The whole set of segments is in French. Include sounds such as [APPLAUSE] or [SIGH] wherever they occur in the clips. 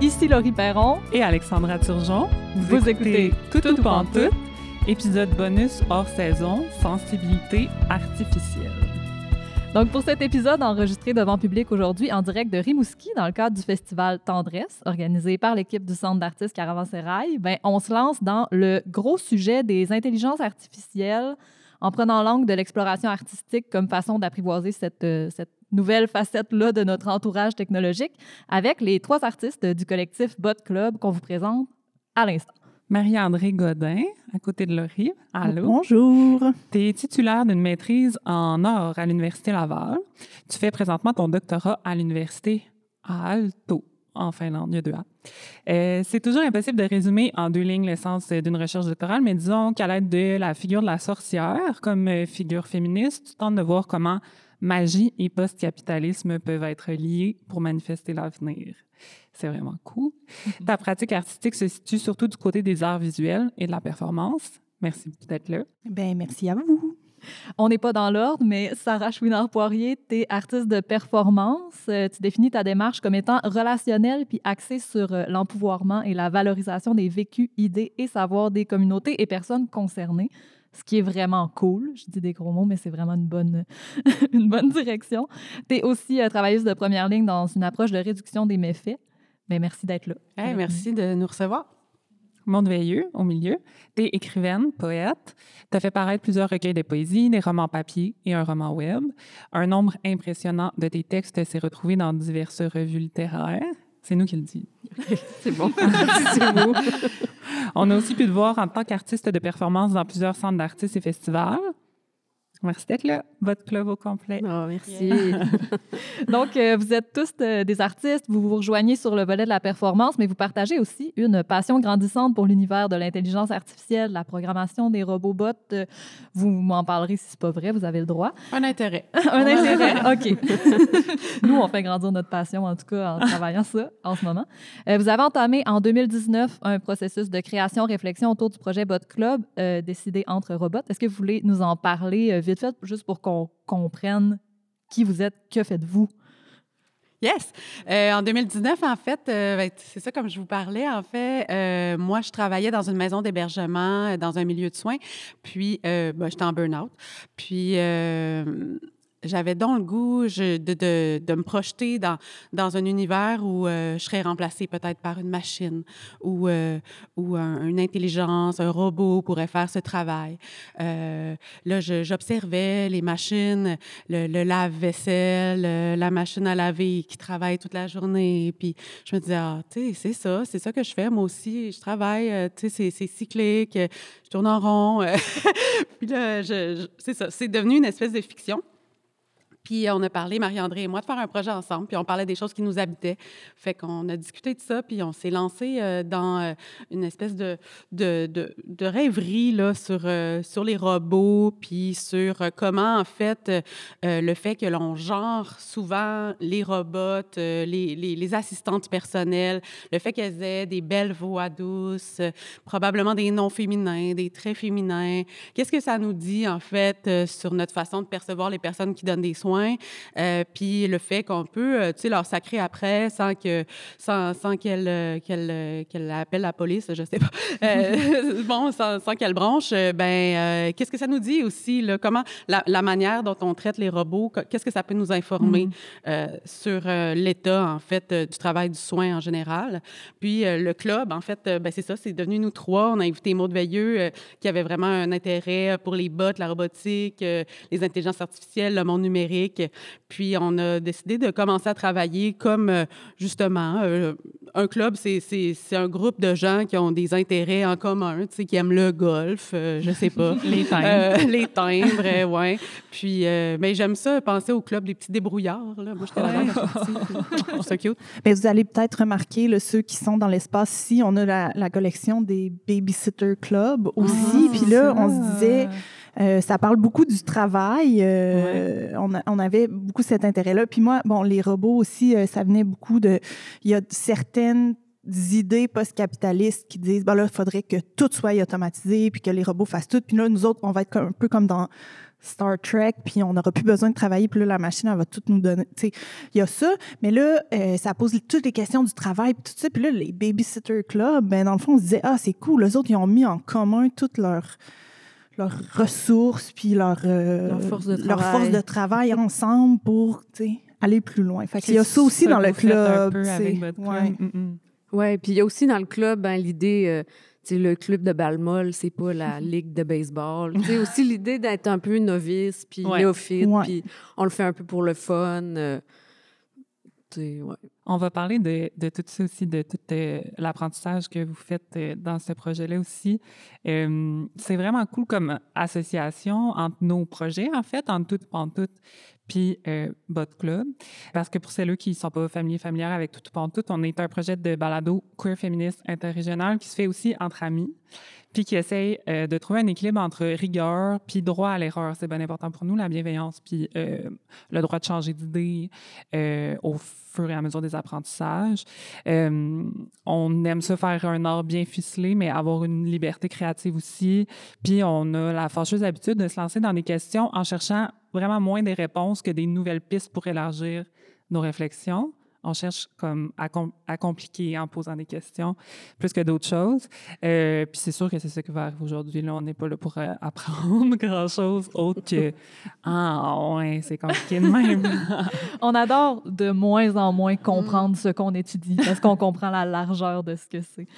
Ici Laurie Perron et Alexandra Turgeon. Vous, Vous écoutez Tout Tout, tout tout, épisode bonus hors saison, sensibilité artificielle. Donc, pour cet épisode enregistré devant public aujourd'hui en direct de Rimouski dans le cadre du festival Tendresse, organisé par l'équipe du Centre d'artistes Caravansérail, ben, on se lance dans le gros sujet des intelligences artificielles en prenant l'angle de l'exploration artistique comme façon d'apprivoiser cette, euh, cette nouvelle facette-là de notre entourage technologique avec les trois artistes du collectif Bot Club qu'on vous présente à l'instant. Marie-André Godin, à côté de Laurie. Allô? Bonjour. Tu es titulaire d'une maîtrise en or à l'Université Laval. Tu fais présentement ton doctorat à l'Université Aalto, en Finlande. Il y a deux A. Euh, c'est toujours impossible de résumer en deux lignes l'essence d'une recherche doctorale, mais disons qu'à l'aide de la figure de la sorcière comme euh, figure féministe, tu tentes de voir comment magie et post-capitalisme peuvent être liés pour manifester l'avenir. C'est vraiment cool. Mm-hmm. Ta pratique artistique se situe surtout du côté des arts visuels et de la performance. Merci d'être là. Ben merci à vous. On n'est pas dans l'ordre, mais Sarah Chouinard-Poirier, tu es artiste de performance. Euh, tu définis ta démarche comme étant relationnelle puis axée sur euh, l'empouvoirment et la valorisation des vécus, idées et savoirs des communautés et personnes concernées ce qui est vraiment cool. Je dis des gros mots, mais c'est vraiment une bonne, [LAUGHS] une bonne direction. Tu es aussi euh, travailleuse de première ligne dans une approche de réduction des méfaits. Mais ben, merci d'être là. merci de nous recevoir. Monde veilleux, au milieu. Tu es écrivaine, poète. Tu as fait paraître plusieurs recueils de poésie, des romans papier et un roman web. Un nombre impressionnant de tes textes s'est retrouvé dans diverses revues littéraires. C'est nous qui le disons. [LAUGHS] c'est bon. [LAUGHS] c'est beau. On a aussi pu te voir en tant qu'artiste de performance dans plusieurs centres d'artistes et festivals. Merci d'être là, votre club au complet. Oh, merci. [LAUGHS] Donc, euh, vous êtes tous euh, des artistes, vous vous rejoignez sur le volet de la performance, mais vous partagez aussi une passion grandissante pour l'univers de l'intelligence artificielle, la programmation des robots bots. Euh, vous m'en parlerez si c'est pas vrai, vous avez le droit. Un intérêt. [LAUGHS] Un intérêt, OK. [LAUGHS] Nous, on fait grandir notre passion, en tout cas, en travaillant ça en ce moment. vous avez entamé en 2019 un processus de création-réflexion autour du projet Bot Club, décidé entre robots. Est-ce que vous voulez nous en parler vite fait, juste pour qu'on comprenne qui vous êtes, que faites-vous? Yes. Euh, en 2019, en fait, euh, ben, c'est ça comme je vous parlais. En fait, euh, moi, je travaillais dans une maison d'hébergement, dans un milieu de soins. Puis, ben, j'étais en burn-out. Puis, j'avais donc le goût de, de, de, me projeter dans, dans un univers où euh, je serais remplacée peut-être par une machine ou, euh, ou une intelligence, un robot pourrait faire ce travail. Euh, là, j'observais les machines, le, le lave-vaisselle, la machine à laver qui travaille toute la journée. Puis je me disais, ah, tu sais, c'est ça, c'est ça que je fais. Moi aussi, je travaille, tu sais, c'est cyclique, je tourne en rond. [LAUGHS] puis là, c'est ça, c'est devenu une espèce de fiction. Puis on a parlé, Marie-André et moi, de faire un projet ensemble. Puis on parlait des choses qui nous habitaient. Fait qu'on a discuté de ça, puis on s'est lancé euh, dans euh, une espèce de, de, de, rêverie là, sur, euh, sur les robots, puis sur comment, en fait, le fait que l'on genre souvent les robots, les, les, les, assistantes personnelles, le fait qu'elles aient des belles voix douces, probablement des noms féminins, des traits féminins. Qu'est-ce que ça nous dit, en fait, sur notre façon de percevoir les personnes qui donnent des soins? Euh, puis le fait qu'on peut, euh, tu sais, leur sacrer après sans que, sans, sans qu'elle, euh, qu'elle, qu'elle appelle la police, je sais pas. [LAUGHS] bon, sans, sans qu'elle branche, ben, qu'est-ce que ça nous dit aussi, là, comment la, la, manière dont on traite les robots, qu'est-ce que ça peut nous informer mm. sur l'état, en fait, du travail du soin en général? Puis le club, en fait, ben, c'est ça, c'est devenu nous trois. On a invité Maud Veilleux, qui avait vraiment un intérêt pour les bots, la robotique, les intelligences artificielles, le monde numérique puis on a décidé de commencer à travailler comme euh, justement euh, un club, c'est un groupe de gens qui ont des intérêts en commun, tu sais, qui aiment le golf, euh, je sais pas. [LAUGHS] les timbres. les timbres, ouais. Puis, mais j'aime ça, penser au club des petits débrouillards. Là. Moi, j'étais là C'est [LAUGHS] cute. Mais vous allez peut-être remarquer, là, ceux qui sont dans l'espace ici, on a la, la, collection des Babysitter Club aussi. Ah, puis là, on se disait euh, ça parle beaucoup du travail. Euh, on, on, avait beaucoup cet intérêt-là. Puis moi, bon, les robots aussi, euh, ça venait beaucoup de. Il y a certaines idées post-capitalistes qui disent ben là, il faudrait que tout soit automatisé, puis que les robots fassent tout. Puis là, nous autres, on va être un peu comme dans Star Trek, puis on n'aura plus besoin de travailler, puis là, la machine, elle va tout nous donner. Tu sais, il y a ça, mais là, euh, ça pose toutes les questions du travail, puis tout ça. Puis là, les Babysitter Club, ben, dans le fond, on se disait, ah, c'est cool, les autres, ils ont mis en commun toutes leurs leurs ressources, puis leur, euh, Leur force de leur travail. force de travail ensemble pour, aller plus loin. Fait qu'il y a ça aussi dans le club. Ouais. Mm, mm. Oui, puis il y a aussi dans le club ben, l'idée, euh, le club de Balmol, c'est pas la [LAUGHS] ligue de baseball. Tu sais, aussi l'idée d'être un peu novice, puis Ouais. néophyte, puis on le fait un peu pour le fun. euh. On va parler de, tout ça aussi, de tout euh, l'apprentissage que vous faites euh, dans ce projet-là aussi. Euh, c'est vraiment cool comme association entre nos projets, en fait, entre toutes Pantoute puis votre club. Parce que pour celles qui ne sont pas familières avec Tout Pantoute, on est un projet de balado queer féministe interrégional qui se fait aussi entre amis puis qui essaye euh, de trouver un équilibre entre rigueur puis droit à l'erreur. C'est bien important pour nous, la bienveillance, puis euh, le droit de changer d'idée euh, au fur et à mesure des apprentissages. On aime ça faire un art bien ficelé, mais avoir une liberté créative aussi. Puis on a la fâcheuse habitude de se lancer dans des questions en cherchant vraiment moins des réponses que des nouvelles pistes pour élargir nos réflexions. On cherche comme à, com- à compliquer en posant des questions plus que d'autres choses. Euh, puis c'est sûr que c'est ça qui va arriver aujourd'hui. Là, on n'est pas là pour euh, apprendre [LAUGHS] grand-chose autre que ah ouais, c'est compliqué de même. [LAUGHS] On adore de moins en moins comprendre ce qu'on étudie parce qu'on comprend la largeur de ce que c'est. [LAUGHS]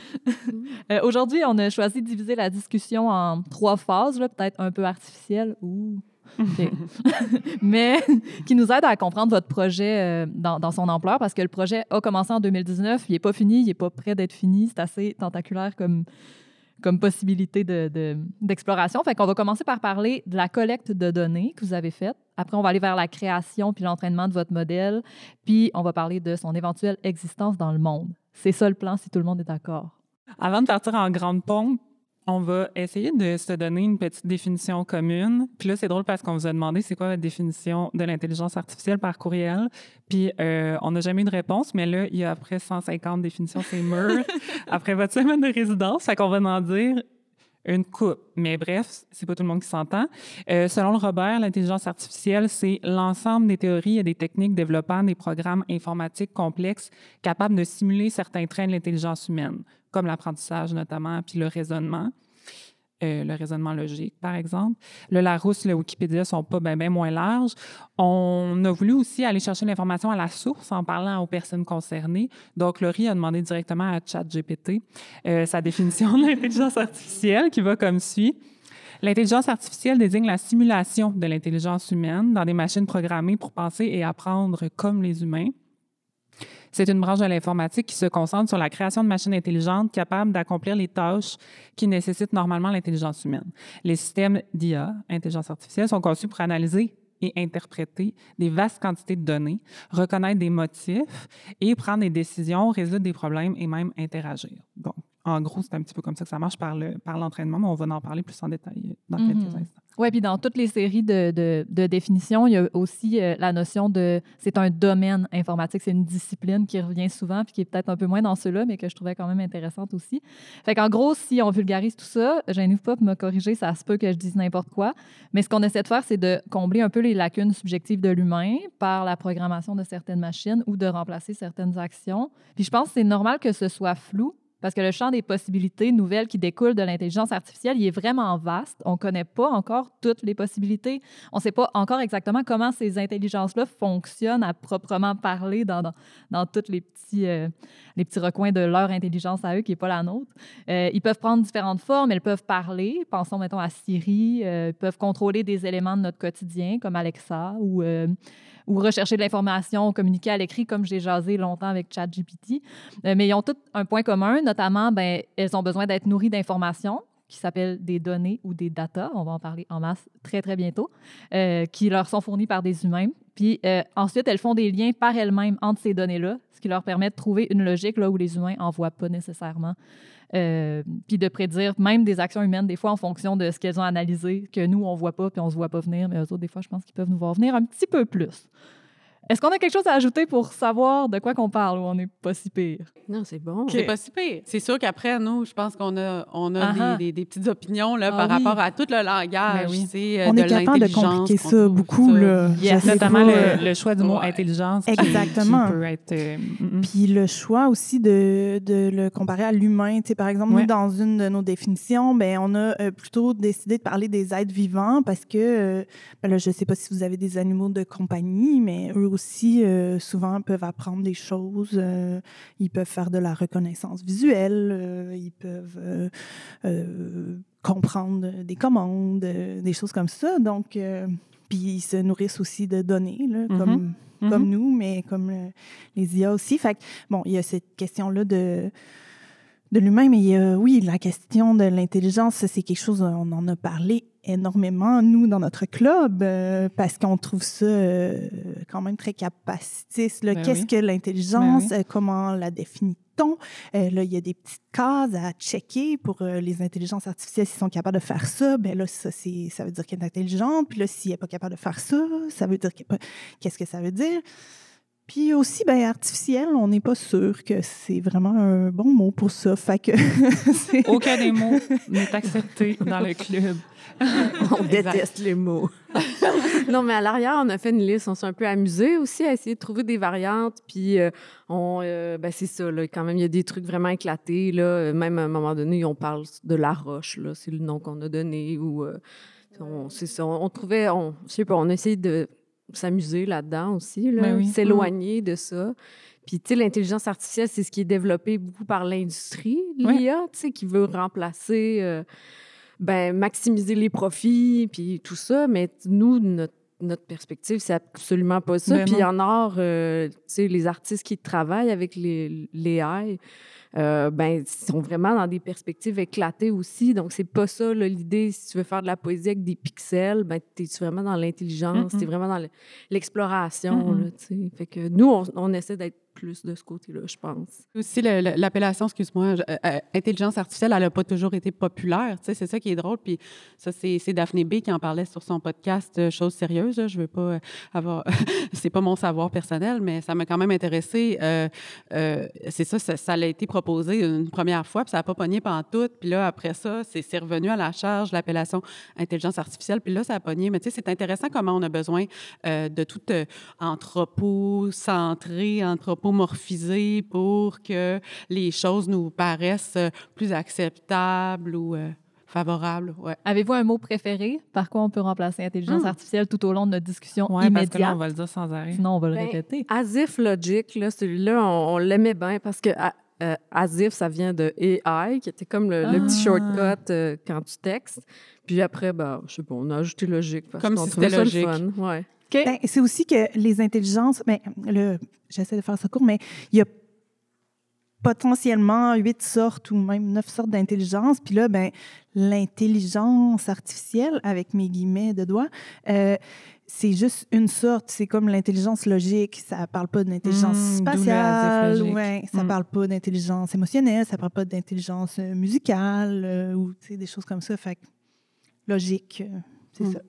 Euh, Aujourd'hui, on a choisi de diviser la discussion en trois phases, là, peut-être un peu artificielles ou. [LAUGHS] Mais [LAUGHS] qui nous aident à comprendre votre projet euh, dans, dans son ampleur parce que le projet a commencé en 2019, il n'est pas fini, il n'est pas prêt d'être fini. C'est assez tentaculaire comme, comme possibilité de- de- d'exploration. fait qu'on va commencer par parler de la collecte de données que vous avez faite. Après, on va aller vers la création puis l'entraînement de votre modèle. Puis, on va parler de son éventuelle existence dans le monde. C'est ça le plan si tout le monde est d'accord. Avant de partir en grande pompe, on va essayer de se donner une petite définition commune. Puis là, c'est drôle parce qu'on vous a demandé c'est quoi la définition de l'intelligence artificielle par courriel? Puis euh, on n'a jamais eu de réponse, mais là, il y a après 150 définitions, c'est mûr. [LAUGHS] après votre semaine de résidence, fait qu'on va en dire une coupe. Mais bref, c'est pas tout le monde qui s'entend. Euh, selon le Robert, l'intelligence artificielle, c'est l'ensemble des théories et des techniques développant des programmes informatiques complexes capables de simuler certains traits de l'intelligence humaine, comme l'apprentissage notamment, puis le raisonnement. Euh, le raisonnement logique, par exemple. Le Larousse, le Wikipédia sont pas bien moins larges. On a voulu aussi aller chercher l'information à la source en parlant aux personnes concernées. Donc, Laurie a demandé directement à ChatGPT euh, sa définition de l'intelligence artificielle qui va comme suit. L'intelligence artificielle désigne la simulation de l'intelligence humaine dans des machines programmées pour penser et apprendre comme les humains. C'est une branche de l'informatique qui se concentre sur la création de machines intelligentes capables d'accomplir les tâches qui nécessitent normalement l'intelligence humaine. Les systèmes d'IA, intelligence artificielle, sont conçus pour analyser et interpréter des vastes quantités de données, reconnaître des motifs et prendre des décisions, résoudre des problèmes et même interagir. Donc, en gros, c'est un petit peu comme ça que ça marche par le- par l'entraînement, mais on va en parler plus en détail dans Mhm. quelques instants. Oui, puis dans toutes les séries de, de, de définitions, il y a aussi euh, la notion de c'est un domaine informatique, c'est une discipline qui revient souvent, puis qui est peut-être un peu moins dans ceux-là, mais que je trouvais quand même intéressante aussi. Fait qu'en gênez-vous si on vulgarise tout ça, gênez-vous pas pour me corriger, ça se peut que je dise n'importe quoi. Mais ce qu'on essaie de faire, c'est de combler un peu les lacunes subjectives de l'humain par la programmation de certaines machines ou de remplacer certaines actions. Puis je pense que c'est normal que ce soit flou, parce que le champ des possibilités nouvelles qui découlent de l'intelligence artificielle, il est vraiment vaste. On ne connaît pas encore toutes les possibilités. On ne sait pas encore exactement comment ces intelligences-là fonctionnent à proprement parler dans, dans, tous les petits, euh, les petits recoins de leur intelligence à eux, qui n'est pas la nôtre. Euh, ils peuvent prendre différentes formes. Elles peuvent parler. Pensons, mettons, à Siri. Euh, ils peuvent contrôler des éléments de notre quotidien, comme Alexa, ou, euh, ou rechercher de l'information, communiquer à l'écrit, comme j'ai jasé longtemps avec ChatGPT. Euh, mais ils ont tous un point commun, notamment, ben, elles ont besoin d'être nourries d'informations qui s'appellent des données ou des data, on va en parler en masse très, très bientôt, euh, qui leur sont fournies par des humains. Puis euh, ensuite, elles font des liens par elles-mêmes entre ces données-là, ce qui leur permet de trouver une logique là où les humains n'en voient pas nécessairement. Euh, puis de prédire même des actions humaines, des fois en fonction de ce qu'elles ont analysé, que nous, on ne voit pas, puis on ne se voit pas venir, mais eux autres, des fois, je pense qu'ils peuvent nous voir venir un petit peu plus. Est-ce qu'on a quelque chose à ajouter pour savoir de quoi qu'on parle ou on n'est pas si pire? Non, c'est bon. C'est pas si pire. C'est sûr qu'après, nous, je pense qu'on a, on a des, des- des petites opinions là, Ah par oui. rapport à tout le langage. Ben oui. euh, On de est capable de compliquer ça beaucoup. ça. Là. Yes. Notamment le, le choix du mot Ouais. intelligence. Exactement. Qui peut être. euh, mm, mm. Puis le choix aussi de, de le comparer à l'humain. Tu sais, par exemple, Ouais. nous, dans une de nos définitions, ben, on a euh, plutôt décidé de parler des êtres vivants parce que, euh, ben là, je ne sais pas si vous avez des animaux de compagnie, mais eux aussi, euh, souvent, peuvent apprendre des choses. euh, ils peuvent faire de la reconnaissance visuelle. euh, ils peuvent comprendre des commandes, des choses comme ça. Donc, puis ils se nourrissent aussi de données, là, Mhm. comme nous, mais comme les IA aussi. Fait que, bon, il y a cette question-là de, de l'humain, mais oui, la question de l'intelligence, c'est quelque chose, on en a parlé énormément, nous, dans notre club, euh, parce qu'on trouve ça euh, quand même très capacitiste. Ben Qu'est-ce oui. que l'intelligence? Ben Euh, comment la définit-on? Là, il y a des petites cases à checker pour les intelligences artificielles. S'ils sont capables de faire ça, ben là, ça, ça veut dire qu'elle est intelligente. Puis là, s'il n'est pas capable de faire ça, ça veut dire qu'elle est pas... Qu'est-ce que ça veut dire? Puis aussi, ben, artificiel, on n'est pas sûr que c'est vraiment un bon mot pour ça. Fait que [LAUGHS] Aucun des mots [LAUGHS] n'est accepté dans le club. On déteste les mots. non, mais à l'arrière, on a fait une liste. On s'est un peu amusé aussi à essayer de trouver des variantes. Puis, euh, on, euh, ben c'est ça, là, quand même, il y a des trucs vraiment éclatés. Là. Même à un moment donné, on parle de la roche. là. C'est le nom qu'on a donné. Ou, euh, on, c'est ça. On, on trouvait, on, je sais pas, on a essayé de s'amuser là-dedans aussi, là, Ben oui. s'éloigner de ça. Puis, tu sais, l'intelligence artificielle, c'est ce qui est développé beaucoup par l'industrie, l'IA, tu sais, qui veut remplacer, euh, ben, maximiser les profits, puis tout ça. Mais nous, notre, notre perspective, c'est absolument pas ça. Ben puis en art, euh, tu sais, les artistes qui travaillent avec les, les AI, euh, ben, sont vraiment dans des perspectives éclatées aussi. Donc, c'est pas ça l'idée. Si tu veux faire de la poésie avec des pixels, ben, t'es vraiment dans l'intelligence, Mm-mm. t'es vraiment dans le- l'exploration. Tu sais. Fait que nous, on, on essaie d'être plus de ce côté-là, je pense. Aussi, l'appellation, excuse-moi, euh, euh, intelligence artificielle, elle n'a pas toujours été populaire. Tu sais, c'est ça qui est drôle. Puis ça, c'est Daphné B qui en parlait sur son podcast euh, Choses sérieuses. là. Je veux pas euh, avoir... [LAUGHS] c'est pas mon savoir personnel, mais ça m'a quand même intéressé. C'est ça, ça, ça a été proposé une première fois, puis ça n'a pas pogné pendant tout. Puis là, après ça, c'est revenu à la charge, l'appellation intelligence artificielle. Puis là, ça a pogné. Mais tu sais, c'est intéressant comment on a besoin de tout euh, anthropo-centré, anthropomorphisé pour que les choses nous paraissent euh, plus acceptables ou euh, favorables. Ouais. Avez-vous un mot préféré? Par quoi on peut remplacer intelligence Hmm. artificielle tout au long de notre discussion Oui, parce que là, on va le dire sans arrêt. Sinon, on va le Ben, répéter. Asif Logic, là, celui-là, on, on l'aimait bien parce que a- euh, Asif, ça vient de AI, qui était comme le, le petit Ah. shortcut euh, quand tu textes. Puis après, ben, je sais pas, on a ajouté logique parce Comme qu'on si c'était le logique. fun. Ouais. Ben, c'est aussi que les intelligences, ben, le, j'essaie de faire ça court, mais il y a potentiellement huit sortes ou même neuf sortes d'intelligence. Puis là, ben, l'intelligence artificielle, avec mes guillemets de doigts, euh, c'est juste une sorte. C'est comme l'intelligence logique. Ça parle pas d'intelligence Mm, le spatiale. Ouais, ça Mm. parle pas d'intelligence émotionnelle. Ça parle pas d'intelligence euh, musicale euh, ou des choses comme ça. Fait que logique, c'est Mm. ça.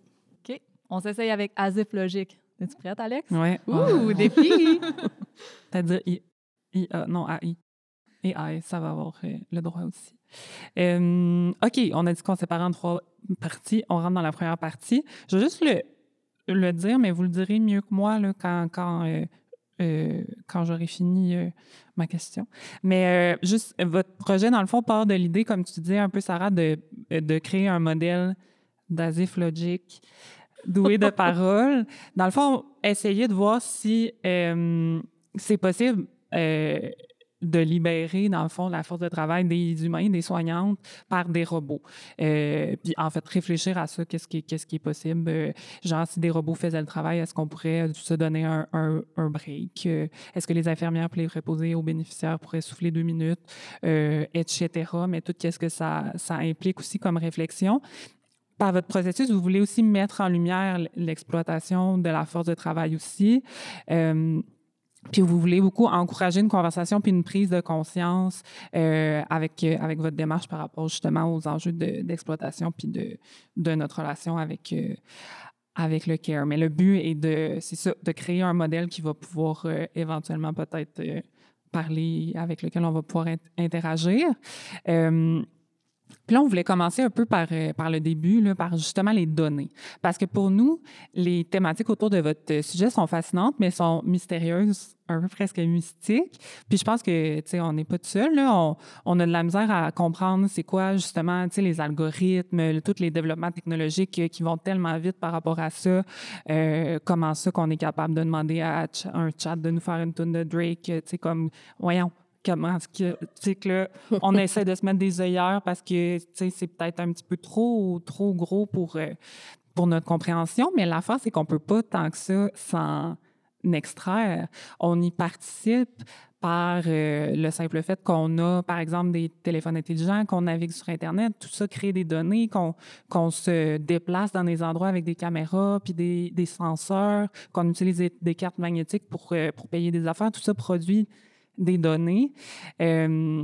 On s'essaye avec Asif Logique. Es-tu prête, Alex? Ouais. Ouh, [LAUGHS] défi! [LAUGHS] C'est-à-dire I- IA, non, AI. AI, ça va avoir euh, le droit aussi. Euh, OK, on a dit qu'on séparait en trois parties. On rentre dans la première partie. Je vais juste le, le dire, mais vous le direz mieux que moi là, quand, quand, euh, euh, quand j'aurai fini ma question. Mais juste, votre projet, dans le fond, part de l'idée, comme tu disais un peu, Sarah, de, de créer un modèle d'Asif Logic doué de paroles. Dans le fond, essayer de voir si euh, c'est possible euh, de libérer, dans le fond, la force de travail des humains, des soignantes, par des robots. Euh, puis, en fait, réfléchir à ça, qu'est-ce qui, est- qu'est-ce qui est possible. Genre, si des robots faisaient le travail, est-ce qu'on pourrait se donner un, un, break? Est-ce que les infirmières pourraient reposer aux bénéficiaires pourraient souffler deux minutes, etc. Mais tout qu'est-ce que ça implique aussi comme réflexion par votre processus, vous voulez aussi mettre en lumière l'exploitation de la force de travail aussi. Euh, puis vous voulez beaucoup encourager une conversation puis une prise de conscience euh, avec, euh, avec votre démarche par rapport justement aux enjeux de- d'exploitation puis de, de notre relation avec, avec le care. Mais le but est de, c'est ça, de créer un modèle qui va pouvoir éventuellement peut-être parler, avec lequel on va pouvoir interagir. Puis là, on voulait commencer un peu par, euh, par le début, là, par justement les données. Parce que pour nous, les thématiques autour de votre sujet sont fascinantes, mais sont mystérieuses, un peu presque mystiques. Puis je pense que, tu sais, on n'est pas tout seul, là. On, a de la misère à comprendre c'est quoi, justement, tu sais, les algorithmes, tous les développements technologiques qui vont tellement vite par rapport à ça. Euh, comment ça qu'on est capable de demander à un chat de nous faire une tune de Drake, tu sais, comme, voyons, comment que, on essaie de se mettre des œillères parce que, c'est peut-être un petit peu trop, trop gros pour, euh, pour notre compréhension, mais l'affaire, c'est qu'on peut pas tant que ça s'en extraire. On y participe par euh, le simple fait qu'on a, par exemple, des téléphones intelligents, qu'on navigue sur Internet, tout ça crée des données, qu'on qu'on se déplace dans des endroits avec des caméras, puis des, des senseurs, qu'on utilise des, cartes magnétiques pour, euh, pour payer des affaires, tout ça produit des données euh,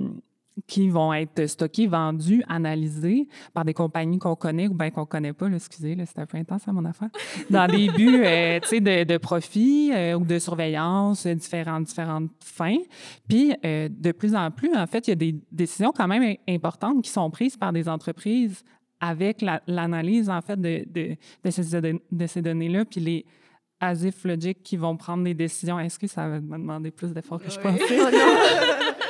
qui vont être stockées, vendues, analysées par des compagnies qu'on connaît ou bien qu'on connaît pas. Là, excusez, c'est un peu intense à mon affaire. Dans des [LAUGHS] buts euh, de, de, profit euh, ou de surveillance, différentes, différentes fins. Puis, de plus en plus, en fait, il y a des décisions quand même importantes qui sont prises par des entreprises avec l'analyse, en fait, de, de, de ces, de ces données-là, puis les Asif Logic qui vont prendre des décisions. Est-ce que ça va me demander plus d'efforts que je pensais? [LAUGHS]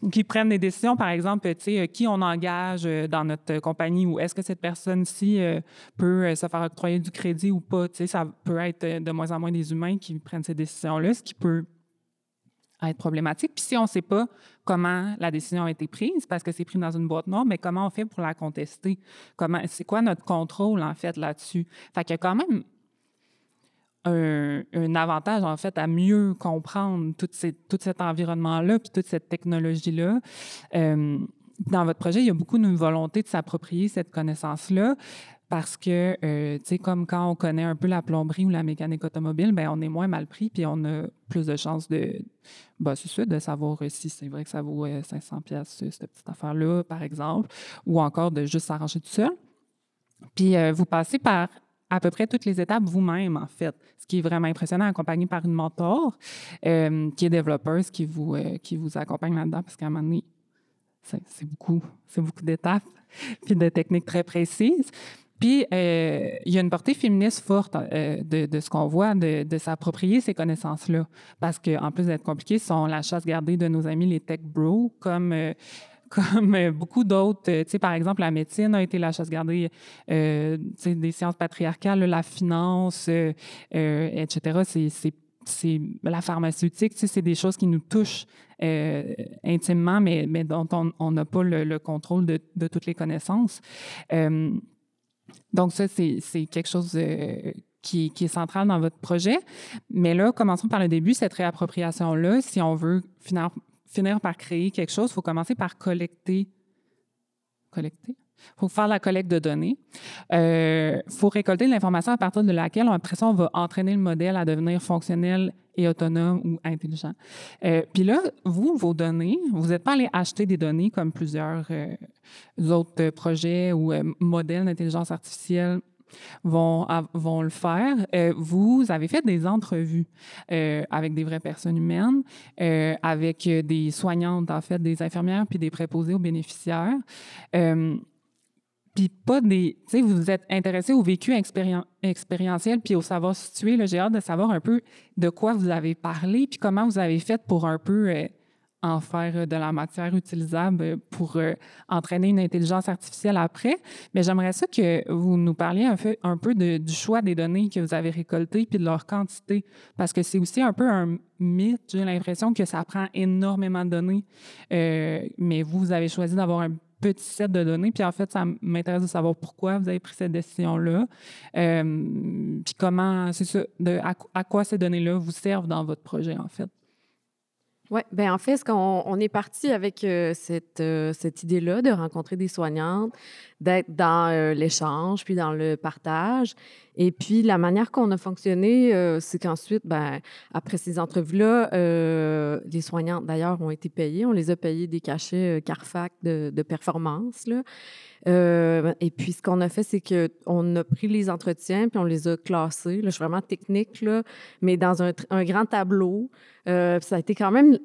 [LAUGHS] qui prennent des décisions, par exemple, tu sais, qui on engage euh, dans notre compagnie ou est-ce que cette personne-ci euh, peut euh, se faire octroyer du crédit ou pas? Tu sais, ça peut être de moins en moins des humains qui prennent ces décisions-là, ce qui peut être problématique. Puis si on ne sait pas comment la décision a été prise, parce que c'est pris dans une boîte noire, mais comment on fait pour la contester? Comment, c'est quoi notre contrôle, en fait, là-dessus? Fait qu'il y a quand même un, avantage, en fait, à mieux comprendre tout, cet environnement-là, puis toute cette technologie-là. Euh, dans votre projet, il y a beaucoup de volonté de s'approprier cette connaissance-là parce que, euh, tu sais, comme quand on connaît un peu la plomberie ou la mécanique automobile, ben on est moins mal pris, puis on a plus de chances de, bah, c'est de savoir si c'est vrai que ça vaut 500 euh, pièces cette petite affaire-là, par exemple, ou encore de juste s'arranger tout seul. Puis vous passez par à peu près toutes les étapes vous-même, en fait. Ce qui est vraiment impressionnant, accompagné par une mentor euh, qui est développeuse, qui vous, euh, qui vous accompagne là-dedans, parce qu'à un moment donné, c'est beaucoup, beaucoup d'étapes, [LAUGHS] puis de techniques très précises. Puis, euh, il y a une portée féministe forte de, de, ce qu'on voit, de, de s'approprier ces connaissances-là. Parce qu'en plus d'être compliquées, sont la chasse gardée de nos amis les tech bros, comme [LAUGHS] comme euh, beaucoup d'autres. Euh, tu sais, par exemple, la médecine a été la chasse gardée euh, des sciences patriarcales, la finance, etc. C'est la pharmaceutique, tu sais, c'est des choses qui nous touchent intimement, mais, dont on n'a pas le, contrôle de, toutes les connaissances. donc ça, c'est quelque chose qui, est central dans votre projet. Mais là, commençons par le début, cette réappropriation-là, si on veut finalement finir par créer quelque chose, il faut commencer par collecter. Collecter? Il faut faire la collecte de données. Il euh, faut récolter l'information à partir de laquelle, après ça, on va entraîner le modèle à devenir fonctionnel et autonome ou intelligent. Euh, puis là, vous, vos données, vous n'êtes pas allé acheter des données comme plusieurs euh, autres projets ou modèles d'intelligence artificielle vont, vont le faire. Euh, vous avez fait des entrevues euh, avec des vraies personnes humaines, euh, avec des soignantes, en fait, des infirmières, puis des préposés aux bénéficiaires. puis pas des... Vous êtes intéressé au vécu expérientiel puis au savoir situé. J'ai hâte de savoir un peu de quoi vous avez parlé, puis comment vous avez fait pour un peu en faire euh, de la matière utilisable pour euh, entraîner une intelligence artificielle après. Mais j'aimerais ça que vous nous parliez un peu, du choix des données que vous avez récoltées puis de leur quantité, parce que c'est aussi un peu un mythe. J'ai l'impression que ça prend énormément de données, euh, mais vous, vous avez choisi d'avoir un petit set de données. Puis en fait, ça m'intéresse de savoir pourquoi vous avez pris cette décision-là. puis comment, c'est ça, de, à, quoi ces données-là vous servent dans votre projet, en fait? Oui, bien en fait, on est parti avec euh, cette, euh, cette idée-là de rencontrer des soignantes, d'être dans euh, l'échange, puis dans le partage. Et puis, la manière qu'on a fonctionné, euh, c'est qu'ensuite, ben, après ces entrevues-là, euh, les soignantes, d'ailleurs, ont été payées. On les a payés des cachets Carfax de, de performance. Euh, et puis, ce qu'on a fait, c'est qu'on a pris les entretiens puis on les a classés. Là, je suis vraiment technique, là, mais dans un, grand tableau. Euh, ça a été quand même,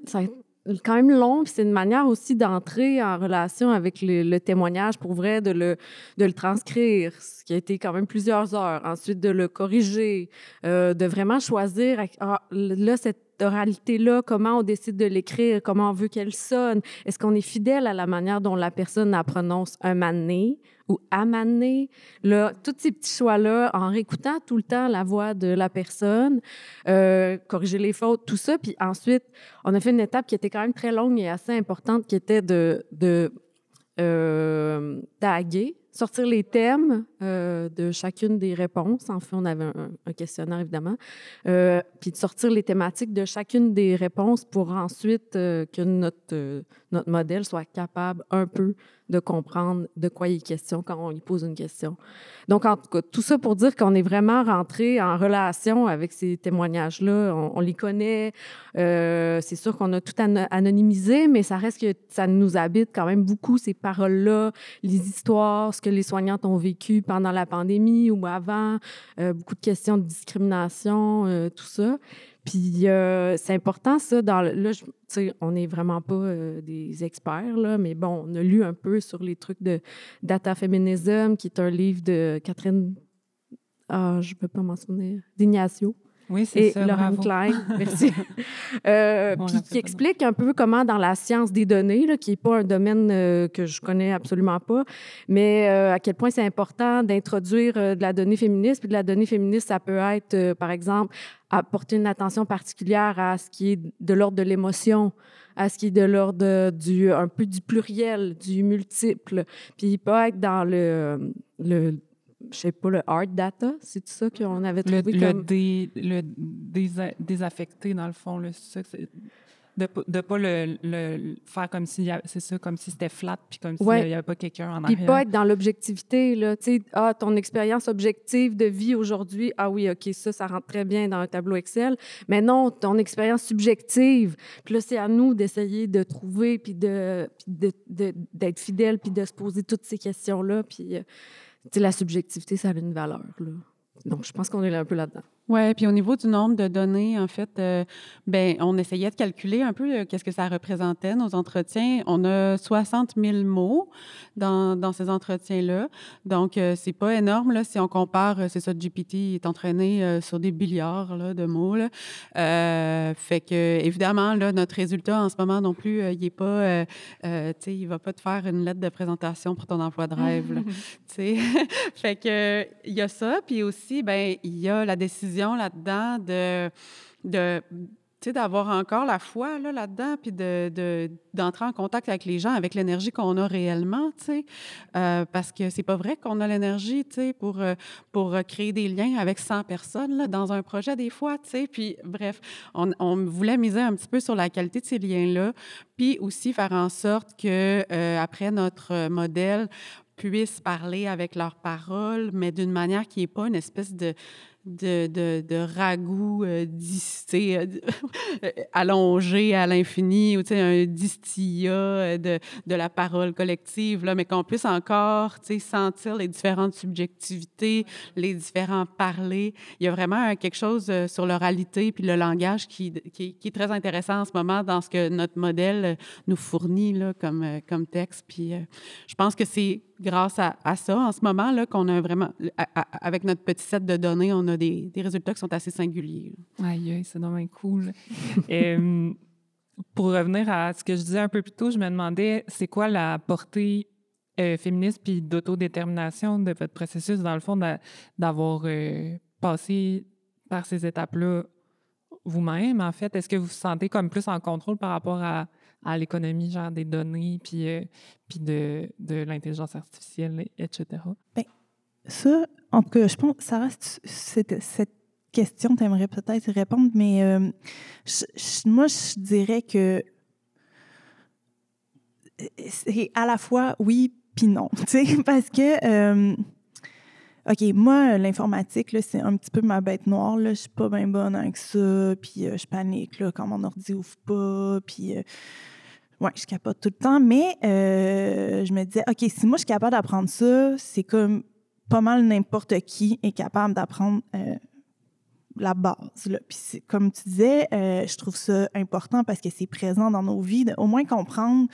quand même long, c'est une manière aussi d'entrer en relation avec le, témoignage pour vrai, de le, de le transcrire, ce qui a été quand même plusieurs heures. Ensuite, de le corriger, euh, de vraiment choisir, ah, là, cette oralité-là, comment on décide de l'écrire, comment on veut qu'elle sonne. Est-ce qu'on est fidèle à la manière dont la personne la prononce un mané ou amané? Là, tous ces petits choix-là, en réécoutant tout le temps la voix de la personne, euh, corriger les fautes, tout ça. Puis ensuite, on a fait une étape qui était quand même très longue et assez importante, qui était de, euh, taguer sortir les thèmes euh, de chacune des réponses. En fait, on avait un, questionnaire, évidemment. Euh, puis de sortir les thématiques de chacune des réponses pour ensuite euh, que notre, notre modèle soit capable un peu de comprendre de quoi il est question quand on lui pose une question. Donc, en tout cas, tout ça pour dire qu'on est vraiment rentré en relation avec ces témoignages-là. On, les connaît. Euh, c'est sûr qu'on a tout anonymisé, mais ça reste que ça nous habite quand même beaucoup, ces paroles-là, les histoires, ce que les soignantes ont vécu pendant la pandémie ou avant, euh, beaucoup de questions de discrimination, euh, tout ça. Puis euh, c'est important, ça. Là, sais, on n'est vraiment pas euh, des experts, là, mais bon, on a lu un peu sur les trucs de Data Feminism, qui est un livre de Catherine, ah, je ne peux pas m'en souvenir, d'Ignacio. Oui, c'est ça. Laurent Klein, [LAUGHS] merci. euh, puis qui explique un peu comment, dans la science des données, là, qui n'est pas un domaine euh, que je connais absolument pas, mais à quel point c'est important d'introduire de la donnée féministe. Puis de la donnée féministe, ça peut être, par exemple, apporter une attention particulière à ce qui est de l'ordre de l'émotion, à ce qui est de l'ordre du un peu du pluriel, du multiple. Puis pas être dans le, le je sais pas, le hard data, c'est ça qu'on avait trouvé le, comme... Le, dé, le désaffecté, dans le fond, le, de ne pas le, faire comme si c'est ça comme si c'était flat puis comme s'il n'y avait pas quelqu'un en arrière. Puis pas être dans l'objectivité là, tu sais ah ton expérience objective de vie aujourd'hui, ah oui, OK, ça ça rentre très bien dans un tableau Excel, mais non, ton expérience subjective. Puis là c'est à nous d'essayer de trouver puis de d'être fidèle puis de se poser toutes ces questions là puis euh, la subjectivité ça a une valeur là. Donc je pense qu'on est là un peu là-dedans. Oui, puis au niveau du nombre de données, en fait, euh, ben, on essayait de calculer un peu euh, qu'est-ce que ça représentait, nos entretiens. On a 60 000 mots dans, dans ces entretiens-là. Donc, euh, c'est pas énorme, là, si on compare, c'est ça, GPT est entraîné sur des milliards là, de mots. Là. fait que, évidemment, là, notre résultat en ce moment non plus, il est pas, tu sais, il va pas te faire une lettre de présentation pour ton emploi de rêve, [LAUGHS] tu sais. [LAUGHS] fait que, il y a ça, puis aussi, ben, il y a la décision là-dedans de, de d'avoir encore la foi là, là-dedans, puis de, d'entrer en contact avec les gens, avec l'énergie qu'on a réellement, euh, parce que c'est pas vrai qu'on a l'énergie, pour, euh, pour créer des liens avec 100 personnes là, dans un projet des fois, puis bref, on, on, voulait miser un petit peu sur la qualité de ces liens-là, puis aussi faire en sorte que, euh, après notre modèle, puisse parler avec leurs paroles, mais d'une manière qui n'est pas une espèce de de, de, de ragoût euh, euh [LAUGHS] allongé à l'infini, ou un distillat euh, de, de la parole collective, là, mais qu'on puisse encore sentir les différentes subjectivités, les différents parlers. Il y a vraiment quelque chose euh, sur l'oralité puis le langage qui, qui, est très intéressant en ce moment dans ce que notre modèle nous fournit là, comme, comme texte. Puis je pense que c'est grâce à, ça en ce moment qu'on a vraiment, avec notre petit set de données, on a des, des résultats qui sont assez singuliers. Aïe, c'est vraiment cool. [LAUGHS] Euh, pour revenir à ce que je disais un peu plus tôt, je me demandais, c'est quoi la portée euh, féministe puis d'autodétermination de votre processus, dans le fond, d'avoir euh, passé par ces étapes-là vous-même, en fait? Est-ce que vous vous sentez comme plus en contrôle par rapport à, à l'économie, genre des données, puis, puis de, de l'intelligence artificielle, etc.? Bien, ça, en tout cas, je pense reste cette, cette question, tu aimerais peut-être répondre, mais euh, moi, je dirais que c'est à la fois oui puis non, [LAUGHS] parce que euh, OK, moi, l'informatique, c'est un petit peu ma bête noire. Là. Je suis pas bien bonne avec ça. Puis euh, je panique là, quand mon ordi ouvre pas. Puis, euh, ouais, je capote tout le temps. Mais je me disais, OK, si moi, je suis capable d'apprendre ça, c'est comme pas mal n'importe qui est capable d'apprendre la base. Là. Puis comme tu disais, je trouve ça important parce que c'est présent dans nos vies, au moins comprendre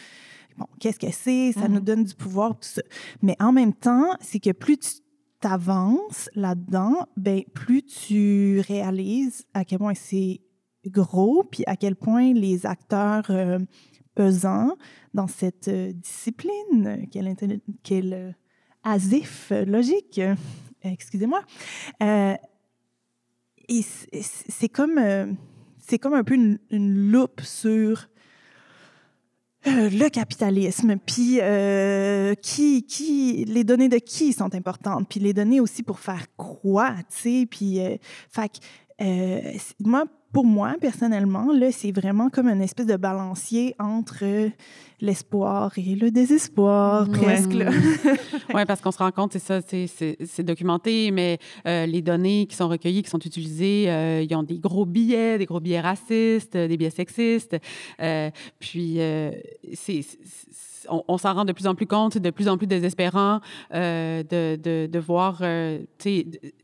bon, qu'est-ce que c'est, ça nous mm-hmm. donne du pouvoir, tout ça. Mais en même temps, c'est que plus tu t'avances là-dedans, ben plus tu réalises à quel point c'est gros, puis à quel point les acteurs euh, pesants dans cette euh, discipline, quel, quel euh, asif logique, excusez-moi, et c'est comme, c'est comme un peu une, loupe sur euh, le capitalisme, puis euh, qui, qui, les données de qui sont importantes, puis les données aussi pour faire quoi, tu sais, puis, euh, fait euh, moi, pour moi, personnellement, là, c'est vraiment comme une espèce de balancier entre l'espoir et le désespoir, presque. [LAUGHS] oui, parce qu'on se rend compte, c'est ça, c'est documenté, mais euh, les données qui sont recueillies, qui sont utilisées, euh, ils ont des gros billets, des gros billets racistes, des billets sexistes. Euh, puis, c'est on, s'en rend de plus en plus compte, de plus en plus désespérant euh, de, de, de, voir, euh,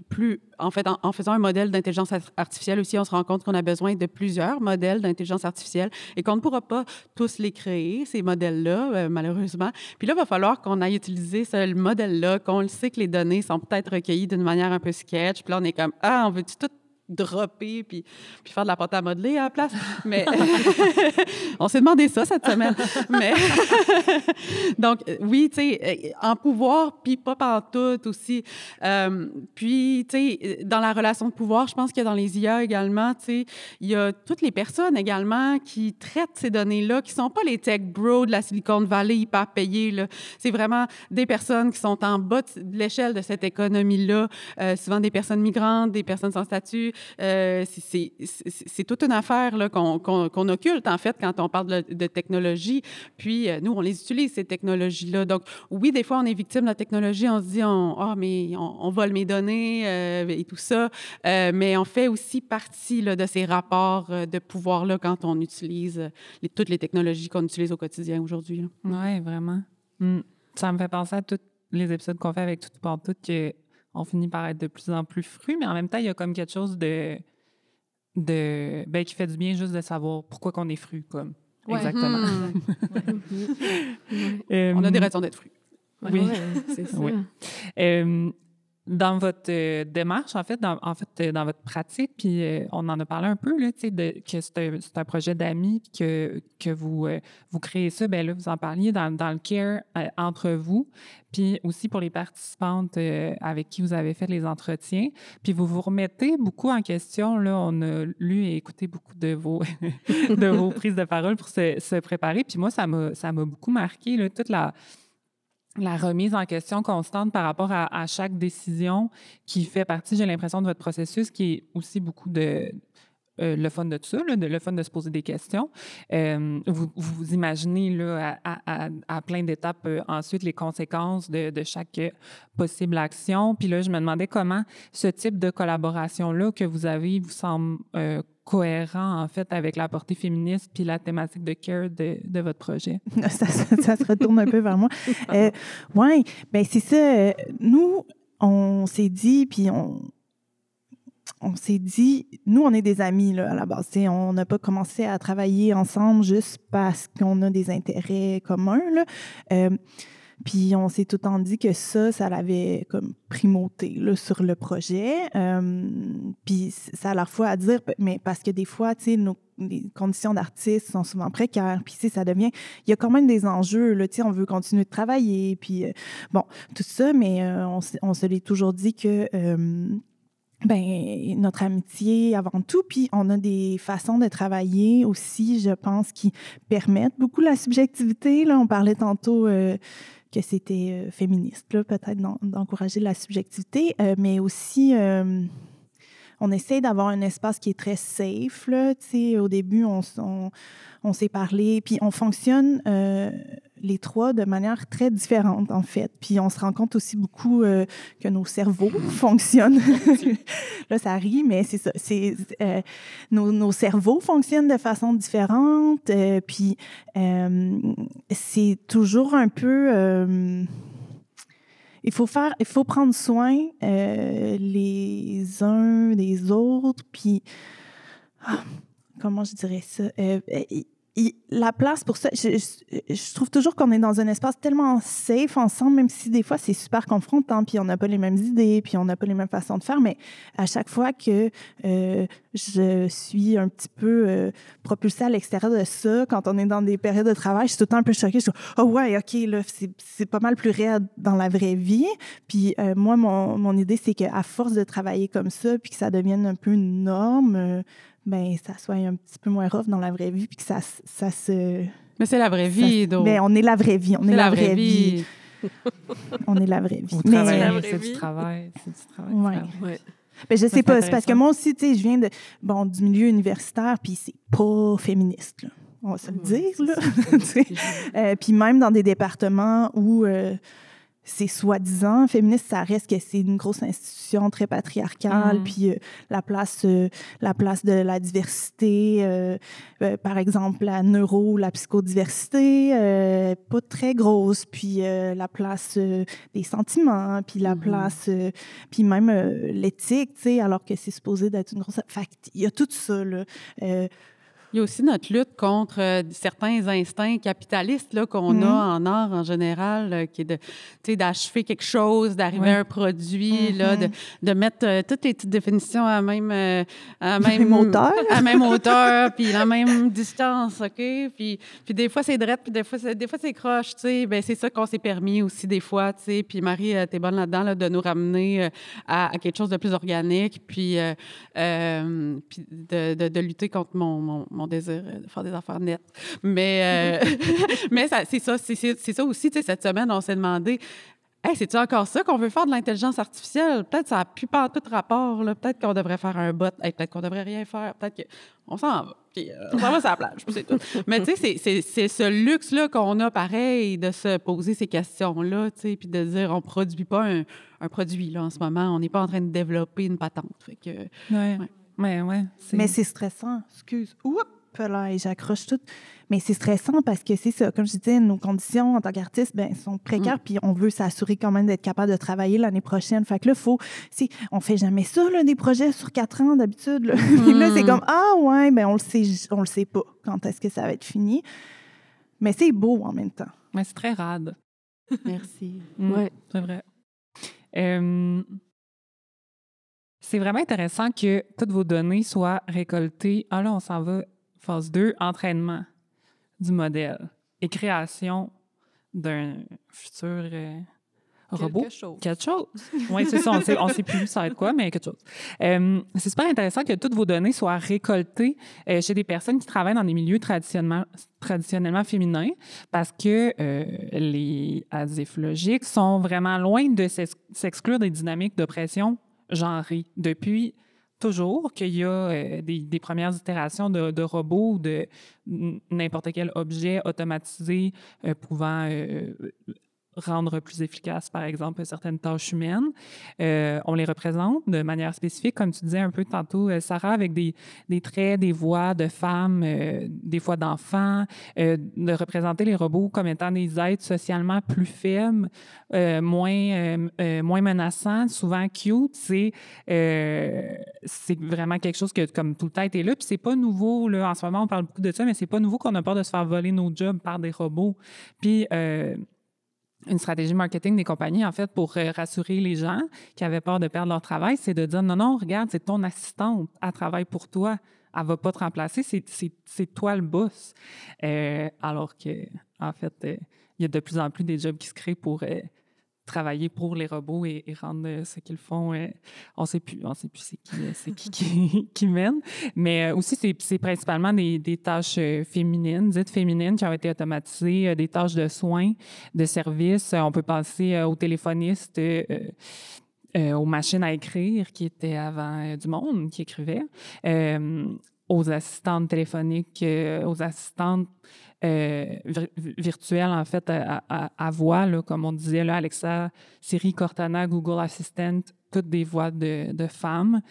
plus, en fait, en, faisant un modèle d'intelligence artificielle aussi, on se rend compte qu'on a besoin de plusieurs modèles d'intelligence artificielle et qu'on ne pourra pas tous les créer, ces modèles-là, euh, malheureusement. Puis là, il va falloir qu'on aille utiliser ce modèle-là, qu'on le sait que les données sont peut-être recueillies d'une manière un peu sketch. Puis là, on est comme, ah, on veut-tu tout dropper puis, puis faire de la pâte à modeler à la place. Mais [LAUGHS] on s'est demandé ça cette semaine. Mais [LAUGHS] donc, oui, tu sais, euh, en pouvoir, puis pas partout aussi. Euh, puis, tu sais, dans la relation de pouvoir, je pense que dans les IA également, tu sais, il y a toutes les personnes également qui traitent ces données-là, qui sont pas les tech bros de la Silicon Valley hyper payés. C'est vraiment des personnes qui sont en bas de l'échelle de cette économie-là, euh, souvent des personnes migrantes, des personnes sans statut, euh, c'est toute une affaire qu'on occulte, en fait, quand on parle de, technologie. Puis, euh, nous, on les utilise, ces technologies-là. Donc, oui, des fois, on est victime de la technologie. On se dit, oh, mais on, vole mes données euh, et tout ça. mais on fait aussi partie de ces rapports de pouvoir-là quand on utilise toutes les technologies qu'on utilise au quotidien aujourd'hui. Oui, vraiment. Hmm. Ça me fait penser à tous les épisodes qu'on fait avec Tout pour que on finit par être de plus en plus fru, mais en même temps, il y a comme quelque chose de, de ben, qui fait du bien juste de savoir pourquoi qu'on est fru, comme. Exactement. Hmm. [LAUGHS] on a des raisons d'être fru. Oui, c'est ça. Oui. Euh, dans votre euh, démarche, en fait, dans, en fait, euh, dans votre pratique, puis euh, on en a parlé un peu, là, de, que c'est un, projet d'amis, que, que vous, vous créez ça, bien là, vous en parliez dans, dans le care entre vous, puis aussi pour les participantes avec qui vous avez fait les entretiens, puis vous vous remettez beaucoup en question, là, on a lu et écouté beaucoup de vos, [LAUGHS] de vos prises de parole pour se, se préparer, puis moi, ça m'a beaucoup marqué, là, toute la la remise en question constante par rapport à, chaque décision qui fait partie, j'ai l'impression, de votre processus, qui est aussi beaucoup de euh, le fun de tout ça, le fun de se poser des questions. Euh, vous, vous imaginez là, à, plein d'étapes euh, ensuite les conséquences de, chaque possible action. Puis là, je me demandais comment ce type de collaboration-là que vous avez vous semble cohérent, en fait, avec la portée féministe puis la thématique de care de, votre projet? [LAUGHS] ça, ça, se retourne un peu vers moi. Oui, bien, c'est ça. Nous, on s'est dit, puis on, on s'est dit, nous, on est des amis là, à la base. on n'a pas commencé à travailler ensemble juste parce qu'on a des intérêts communs. Là. Euh, puis on s'est tout le temps dit que ça, ça l'avait comme primauté là, sur le projet. Euh, puis ça a la fois à dire, mais parce que des fois, tu sais, nos les conditions d'artistes sont souvent précaires. Puis, ça devient... Il y a quand même des enjeux, là, tu sais, on veut continuer de travailler, puis... Euh, bon, tout ça, mais on, on, se l'est toujours dit que ben notre amitié avant tout, puis on a des façons de travailler aussi, je pense, qui permettent beaucoup la subjectivité. Là, on parlait tantôt euh, que c'était euh, féministe, peut-être d'encourager la subjectivité, euh, mais aussi on essaie d'avoir un espace qui est très safe. Là, au début, on s'est parlé, puis on fonctionne les trois de manière très différente, en fait. Puis on se rend compte aussi beaucoup euh, que nos cerveaux [LAUGHS] fonctionnent. [LAUGHS] Là, ça rit, mais c'est ça. C'est, euh, nos, cerveaux fonctionnent de façon différente. Euh, puis c'est toujours un peu il faut faire, il faut prendre soin les uns des autres, puis ah, comment je dirais ça? La place pour ça, je, trouve toujours qu'on est dans un espace tellement safe ensemble, même si des fois c'est super confrontant, puis on n'a pas les mêmes idées, puis on n'a pas les mêmes façons de faire, mais à chaque fois que euh, je suis un petit peu euh, propulsée à l'extérieur de ça, quand on est dans des périodes de travail, je suis tout le temps un peu choquée. Je suis oh ouais, OK, là, c'est pas mal plus réel dans la vraie vie. Puis euh, moi, mon, mon idée, c'est qu'à force de travailler comme ça, puis que ça devienne un peu une norme, ben ça soit un petit peu moins rough dans la vraie vie, puis que ça, ça se... Mais c'est la vraie vie, donc. Mais on est la vraie vie, on est, la, vraie, vie. [LAUGHS] on est la vraie vie. Mais c'est du travail, c'est du travail. Ouais. ouais. Ben, je sais pas, c'est parce que moi aussi, tu sais, je viens de, bon, du milieu universitaire, puis c'est pas féministe, là. On va se le dire, là. [LAUGHS] euh, puis même dans des départements où... Euh, c'est soi-disant féministe, ça reste que c'est une grosse institution très patriarcale, mm. puis euh, la place euh, la place de la diversité, euh, par exemple la neuro, la psychodiversité, pas très grosse, puis la place des sentiments, puis la mm-hmm. place, puis même l'éthique, tu sais, alors que c'est supposé d'être une grosse. Fait il y a tout ça là. Il y a aussi notre lutte contre euh, certains instincts capitalistes là, qu'on a mm-hmm. en art en général, euh, qui est de, d'achever quelque chose, d'arriver à un produit, là, de, de mettre euh, toutes les petites définitions à même, [LAUGHS] à même, hauteur. À même hauteur, puis la même distance, OK? Puis, puis des fois, c'est drette, puis des fois, c'est, des fois, c'est croche, tu sais. Ben, c'est ça qu'on s'est permis aussi des fois, tu sais. Puis Marie, t'es bonne là-dedans, là, de nous ramener à, quelque chose de plus organique, puis, puis de, de, lutter contre mon, mon désir euh, de faire des affaires nettes. Mais, euh, [LAUGHS] mais c'est ça, c'est ça aussi. Cette semaine, on s'est demandé Hey, c'est-tu encore ça qu'on veut faire de l'intelligence artificielle? Peut-être que ça n'a plus pas tout rapport. Peut-être qu'on devrait faire un bot. peut-être qu'on devrait rien faire. Peut-être qu'on s'en va. Puis, euh, on s'en va sur la plage. C'est tout. Mais tu sais, c'est ce luxe-là qu'on a pareil de se poser ces questions-là, tu sais, puis de dire on ne produit pas un, un, produit là en ce moment. On n'est pas en train de développer une patente. Fait que, ouais. ouais. ouais Mais c'est stressant. Excuse. Oups! Là, j'accroche tout. Mais c'est stressant parce que c'est ça, comme je disais, nos conditions en tant qu'artiste ben, sont précaires, mm. puis on veut s'assurer quand même d'être capable de travailler l'année prochaine. Fait que là, faut, si on fait jamais ça, là, des projets sur quatre ans d'habitude. Là, [LAUGHS] là c'est mm. comme, ah ouais, ben on le sait, on le sait pas quand est-ce que ça va être fini. Mais c'est beau en même temps. Mais c'est très rade. [LAUGHS] Merci. Mm. oui, c'est vrai. c'est vraiment intéressant que toutes vos données soient récoltées. Ah là, on s'en va Phase 2, entraînement du modèle et création d'un futur euh, robot. Quelque chose. Quelque chose. Oui, c'est ça. On sait, sait plus ça va être quoi, mais quelque chose. Euh, c'est super intéressant que toutes vos données soient récoltées euh, chez des personnes qui travaillent dans des milieux traditionnellement, traditionnellement féminins parce que les adhésifs logiques sont vraiment loin de s'exclure des dynamiques d'oppression genrée depuis toujours qu'il y a euh, des, premières itérations de, robots ou de n'importe quel objet automatisé euh, pouvant euh, rendre plus efficace, par exemple, certaines tâches humaines. Euh, on les représente de manière spécifique, comme tu disais un peu tantôt, euh, Sarah, avec des, des traits, des voix de femmes, euh, des fois d'enfants, de représenter les robots comme étant des êtres socialement plus faibles, moins, moins menaçants, souvent cute. C'est c'est vraiment quelque chose que, comme tout le temps, été là. Puis c'est pas nouveau, en ce moment, on parle beaucoup de ça, mais c'est pas nouveau qu'on a peur de se faire voler nos jobs par des robots. Puis une stratégie marketing des compagnies, en fait, pour euh, rassurer les gens qui avaient peur de perdre leur travail, c'est de dire non, non, regarde, c'est ton assistante, elle travaille pour toi, elle va pas te remplacer, c'est toi le boss. Euh, alors que, en fait, euh, il y a de plus en plus des jobs qui se créent pour travailler pour les robots et, rendre euh, ce qu'ils font. Euh, on sait plus, on sait plus c'est qui, euh, [LAUGHS] qui, mène. Mais aussi, c'est, principalement des, tâches féminines, dites féminines, qui ont été automatisées, des tâches de soins, de services. On peut penser aux téléphonistes. aux machines à écrire qui étaient avant du monde, qui écrivaient. Aux assistantes téléphoniques, euh, aux assistantes euh, virtuelles, en fait, à, voix, comme on disait, là, Alexa, Siri, Cortana, Google Assistant, toutes des voix de, de femmes.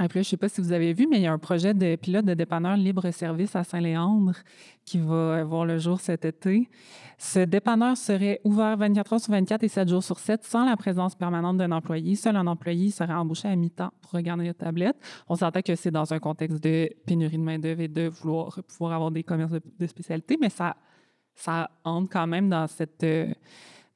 Euh, je ne sais pas si vous avez vu, mais il y a un projet de pilote de dépanneur libre-service à Saint-Léandre qui va voir le jour cet été. Ce dépanneur serait ouvert 24 heures sur 24 et 7 jours sur 7 sans la présence permanente d'un employé. Seul un employé serait embauché à mi-temps pour regarder la tablette. On s'entend que c'est dans un contexte de pénurie de main-d'œuvre et de vouloir pouvoir avoir des commerces de, spécialité, mais ça, ça entre quand même dans cette. Euh,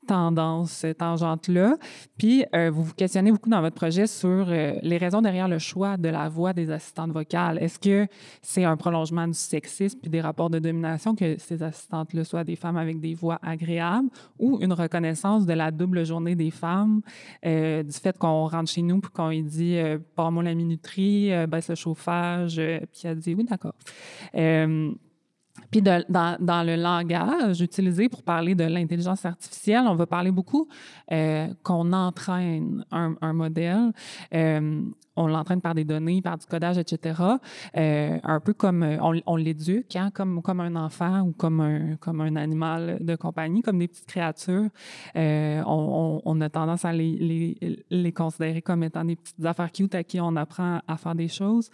tendance, tangente-là. Puis, euh, vous vous questionnez beaucoup dans votre projet sur euh, les raisons derrière le choix de la voix des assistantes vocales. Est-ce que c'est un prolongement du sexisme puis des rapports de domination que ces assistantes-là soient des femmes avec des voix agréables ou une reconnaissance de la double journée des femmes, euh, du fait qu'on rentre chez nous puis qu'on lui dit « moi la minuterie, baisse le chauffage », puis elle dit « oui, d'accord ». Puis dans, le langage utilisé pour parler de l'intelligence artificielle, on va parler beaucoup euh, qu'on entraîne un, modèle. Euh, on l'entraîne par des données, par du codage, etc. Euh, un peu comme on, on l'éduque, hein, comme, comme un enfant ou comme un, comme un animal de compagnie, comme des petites créatures. On, a tendance à les, considérer comme étant des petites affaires cute à qui on apprend à faire des choses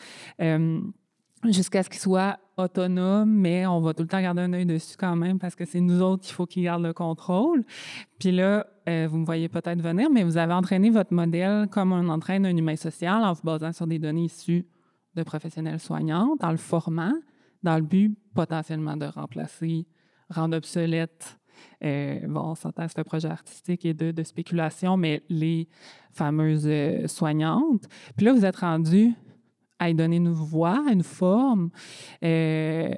jusqu'à ce qu'ils soient autonomes, mais on va tout le temps garder un œil dessus quand même parce que c'est nous autres qu'il faut qu'ils gardent le contrôle. Puis là, euh, vous me voyez peut-être venir, mais vous avez entraîné votre modèle comme on entraîne un humain social en vous basant sur des données issues de professionnels soignants, dans le format, dans le but potentiellement de remplacer, rendre obsolète euh, bon, on s'entend, c'est un projet artistique et de, spéculation, mais les fameuses euh, soignantes. Puis là, vous êtes rendu à y donner une voix, une forme. Euh,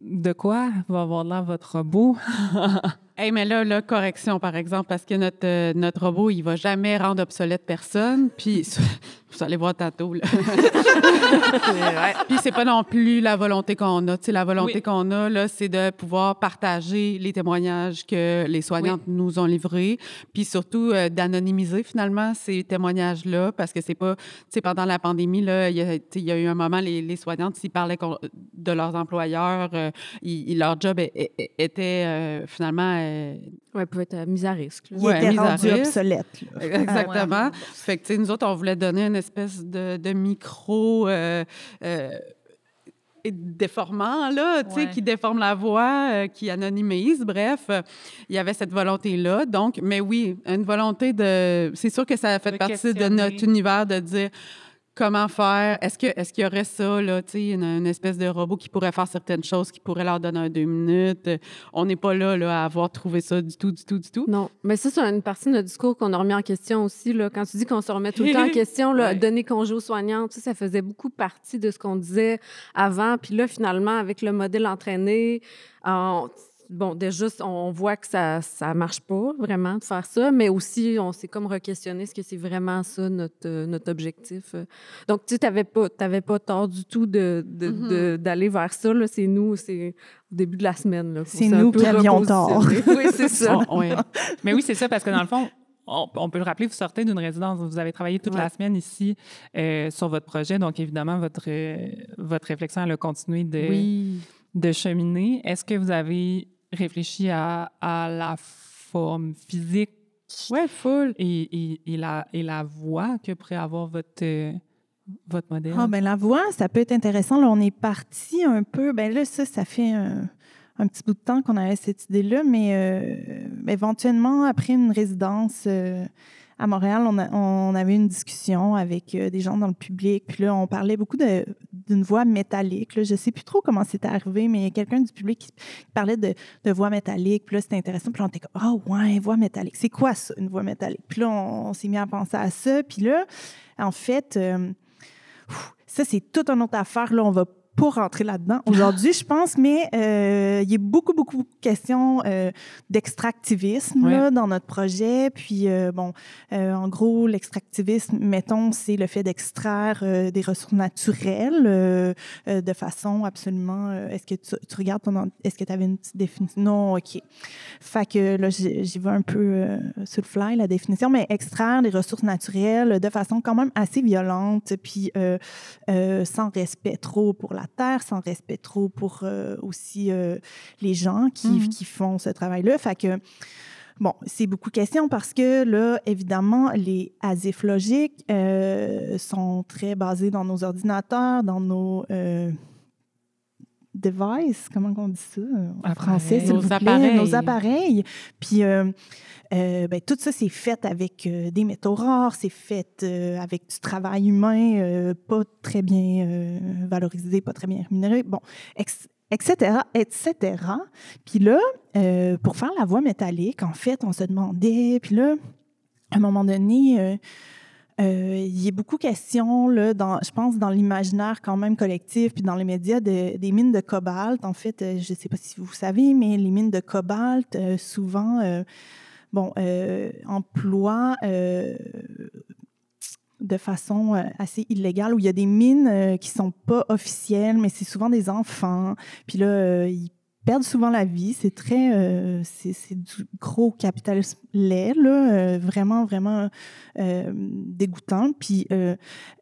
de quoi va avoir là votre robot? [LAUGHS] hey, mais là, là, correction, par exemple, parce que notre, euh, notre robot, il va jamais rendre obsolète personne. Puis [LAUGHS] vous allez voir tantôt. Là. [LAUGHS] Puis c'est pas non plus la volonté qu'on a. la volonté qu'on a, là, c'est de pouvoir partager les témoignages que les soignantes nous ont livrés, puis surtout euh, d'anonymiser finalement ces témoignages-là, parce que c'est pas, tu sais, pendant la pandémie, là, il y, y, a eu un moment, les, les soignantes, s'ils parlaient de leurs employeurs, euh, leur job était euh, finalement... oui, pouvait être mis à risque. Ils étaient rendus obsolètes. Exactement. Fait que, tu sais, nous autres, on voulait donner une espèce de, micro euh, euh, déformant, là, tu sais, qui déforme la voix, euh, qui anonymise. Bref, il y avait cette volonté-là. Donc, mais oui, une volonté de. C'est sûr que ça fait partie de notre univers de dire comment faire? Est-ce que est-ce qu'il y aurait ça là, sais, une, espèce de robot qui pourrait faire certaines choses, qui pourrait leur donner un deux minutes? On n'est pas là, là à avoir trouvé ça du tout, du tout, du tout. Non, mais ça c'est une partie de notre discours qu'on a remis en question aussi là. Quand tu dis qu'on se remet tout le temps en [LAUGHS] question, là, donner congé aux soignants, ça, ça faisait beaucoup partie de ce qu'on disait avant. Puis là, finalement, avec le modèle entraîné, bon, déjà, on voit que ça ne marche pas vraiment de faire ça, mais aussi, on s'est comme requestionné est-ce que c'est vraiment ça notre, euh, notre objectif. Donc, tu n'avais pas, pas tort du tout d'aller de, mm-hmm. vers ça. C'est nous, c'est au début de la semaine. C'est nous qui avions tort. [LAUGHS] oui, c'est ça. [LAUGHS] Mais oui, c'est ça, parce que dans le fond, on, peut le rappeler, vous sortez d'une résidence, vous avez travaillé toute la semaine ici euh, sur votre projet, donc évidemment, votre, euh, votre réflexion, elle a continué de, de cheminer. Est-ce que vous avez réfléchi à, la forme physique. Ouais, full. Et, et, la, et la voix que pourrait avoir votre, euh, votre modèle. Ah, ben la voix, ça peut être intéressant. Là, on est parti un peu. Ben là, ça, ça fait un, petit bout de temps qu'on avait cette idée-là, mais euh, éventuellement, après une résidence. Euh, à Montréal, on, avait une discussion avec euh, des gens dans le public. Puis là, on parlait beaucoup d'une voix métallique. Je ne sais plus trop comment c'était arrivé, mais il y a quelqu'un du public qui, parlait de, voix métallique. Puis là, c'était intéressant. Puis là, on était comme, oh, ouais, voix métallique. C'est quoi ça, une voix métallique? Puis là, on, s'est mis à penser à ça. Puis là, en fait, euh, ça, c'est toute une autre affaire. Là, on va pas rentrer là-dedans aujourd'hui, je pense, mais euh, il y a beaucoup, beaucoup de questions euh, d'extractivisme dans notre projet. Puis, euh, bon, en gros, l'extractivisme, mettons, c'est le fait d'extraire des ressources naturelles de façon absolument... est-ce que tu, tu regardes ton... Est-ce que tu avais une petite définition? Non, OK. Fait que là, j'y vais un peu sur le fly, la définition, mais extraire des ressources naturelles de façon quand même assez violente, puis sans respect trop pour la terre, sans respect trop pour euh, aussi euh, les gens qui, Mhm. qui font ce travail-là. Fait que, bon, c'est beaucoup de questions parce que là, évidemment, les asifs logiques euh, sont très basés dans nos ordinateurs, dans nos devices, comment on dit ça en français, s'il Nos vous plaît? appareils. Nos appareils. Puis, euh, euh, ben, tout ça, c'est fait avec euh, des métaux rares, c'est fait avec du travail humain pas très bien valorisé, pas très bien rémunéré, bon, etc., etc. Puis là, pour faire la voix métallique, en fait, on se demandait, puis là, à un moment donné, euh, il y a beaucoup question, là, dans, je pense, dans l'imaginaire quand même collectif, puis dans les médias, de- des mines de cobalt. En fait, euh, je ne sais pas si vous savez, mais les mines de cobalt, euh, souvent, bon, emploient de façon assez illégale, où il y a des mines qui sont pas officielles, mais c'est souvent des enfants. Puis là, ils perdent souvent la vie. C'est très, euh, c'est du gros capitalisme laid, là, euh, vraiment, vraiment euh, dégoûtant. Puis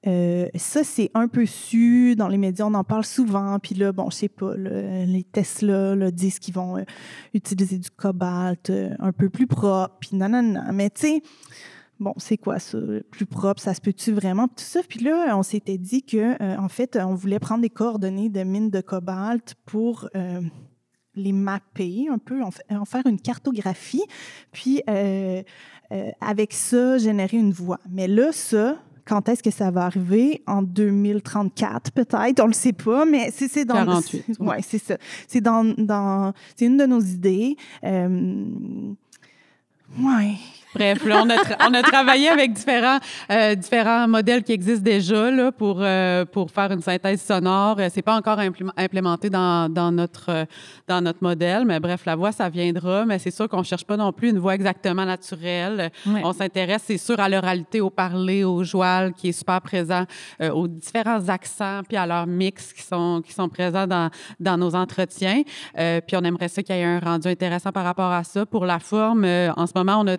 ça, c'est un peu su dans les médias, on en parle souvent. Puis là, bon, je sais pas, les Tesla disent qu'ils vont utiliser du cobalt un peu plus propre, puis nanana. Mais tu sais, bon, c'est quoi ça, plus propre, ça se peut-tu vraiment, tout ça. Puis là, on s'était dit que, en fait, on voulait prendre des coordonnées de mines de cobalt pour les mapper un peu, en, fa- en faire une cartographie, puis euh, euh, avec ça, générer une voie. Mais là, ça, quand est-ce que ça va arriver? En 2034, peut-être, on le sait pas, mais c'est c'est dans... 48, c'est- [LAUGHS] ouais. C'est ça. C'est dans, dans... C'est une de nos idées. Euh, ouais. Bref, là, on a, tra- on a travaillé avec différents, euh, différents modèles qui existent déjà là, pour, euh, pour faire une synthèse sonore. Euh, C'est pas encore implé- implémenté dans, dans, notre, euh, dans notre modèle, mais bref, la voix, ça viendra. Mais c'est sûr qu'on cherche pas non plus une voix exactement naturelle. Ouais. On s'intéresse, c'est sûr, à l'oralité, au parler, au joual, qui est super présent, euh, aux différents accents, puis à leurs mix qui sont, qui sont présents dans, dans nos entretiens. Euh, puis on aimerait ça qu'il y ait un rendu intéressant par rapport à ça. Pour la forme, euh, en ce moment, on a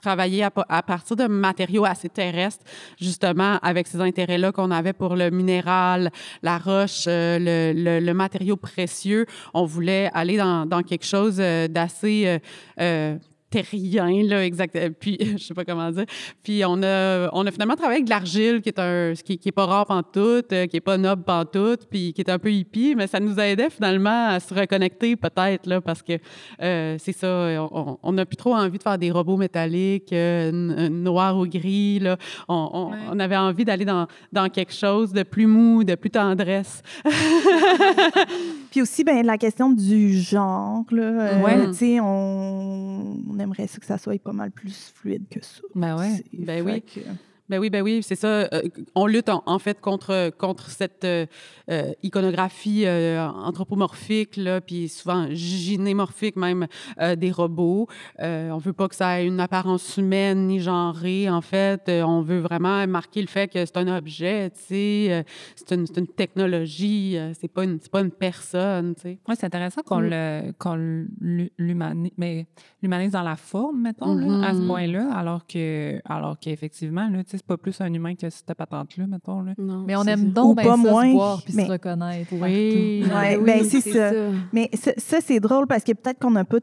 travaillé à, pa- à partir de matériaux assez terrestres, justement, avec ces intérêts-là qu'on avait pour le minéral, la roche, euh, le matériau précieux. On voulait aller dans, dans quelque chose euh, d'assez euh, euh, terrien, là, exact. euh, Puis, [LAUGHS] je sais pas comment dire. Puis, on a, on a finalement travaillé avec de l'argile, qui est un, qui, qui est pas rare pantoute, euh, qui est pas noble pantoute, puis qui est un peu hippie, mais ça nous aidait finalement à se reconnecter peut-être, là, parce que euh, c'est ça, on- on n'a plus trop envie de faire des robots métalliques, euh, euh, noirs ou gris, là. On, on- Ouais. on avait envie d'aller dans, dans quelque chose de plus mou, de plus tendresse. [LAUGHS] Puis aussi, ben, la question du genre, là. euh, Ouais. tu sais, on, on aimerait ça que ça soit pas mal plus fluide que ça. Ben ouais. Ben oui. que- Ben oui, ben oui, c'est ça. Euh, on lutte en, en fait contre contre cette euh, euh, iconographie euh, anthropomorphique là, puis souvent gynémorphique même des robots. On veut pas que ça ait une apparence humaine ni genrée. En fait, on veut vraiment marquer le fait que c'est un objet, tu sais, c'est une, c'est une technologie, c'est pas une c'est pas une personne, tu sais. Ouais, c'est intéressant qu'on Mm. le qu'on l'hu- l'humanise, mais l'humanise dans la forme, mettons, là, à ce Mhm. point-là, alors que alors qu'effectivement, là, tu sais, c'est pas plus un humain que cette patente-là, mettons. Là. Non, Mais on aime donc bien pas ça moins, se voir puis mais- se reconnaître. Oui. Ouais, Oui, ben, c'est ça. Mais ça, ça, c'est drôle parce que peut-être qu'on n'a pas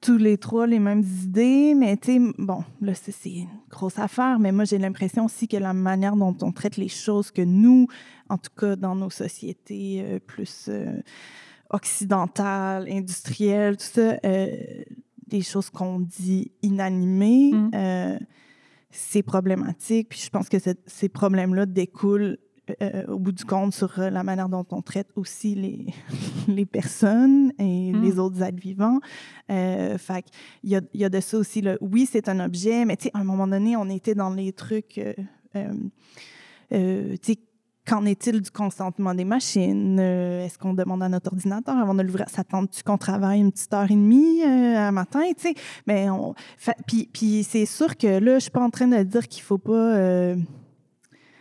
tous les trois les mêmes idées, mais tu sais, bon, là, c'est une grosse affaire, mais moi, j'ai l'impression aussi que la manière dont on traite les choses, que nous, en tout cas, dans nos sociétés euh, plus euh, occidentales, industrielles, tout ça, euh, des choses qu'on dit inanimées, Mm. C'est problématique. Puis je pense que ces problèmes-là découlent euh, au bout du compte sur euh, la manière dont on traite aussi les, [LAUGHS] les personnes et Mm. les autres êtres vivants. Euh, fait qu'il y a, il y a de ça aussi. Là. Oui, c'est un objet, mais tu sais, à un moment donné, on était dans les trucs, euh, euh, euh, qu'en est-il du consentement des machines? Euh, est-ce qu'on demande à notre ordinateur avant de l'ouvrir? Ça tente-tu qu'on travaille une petite heure et demie euh, un matin? Mais puis, puis c'est sûr que là, je suis pas en train de dire qu'il faut pas euh,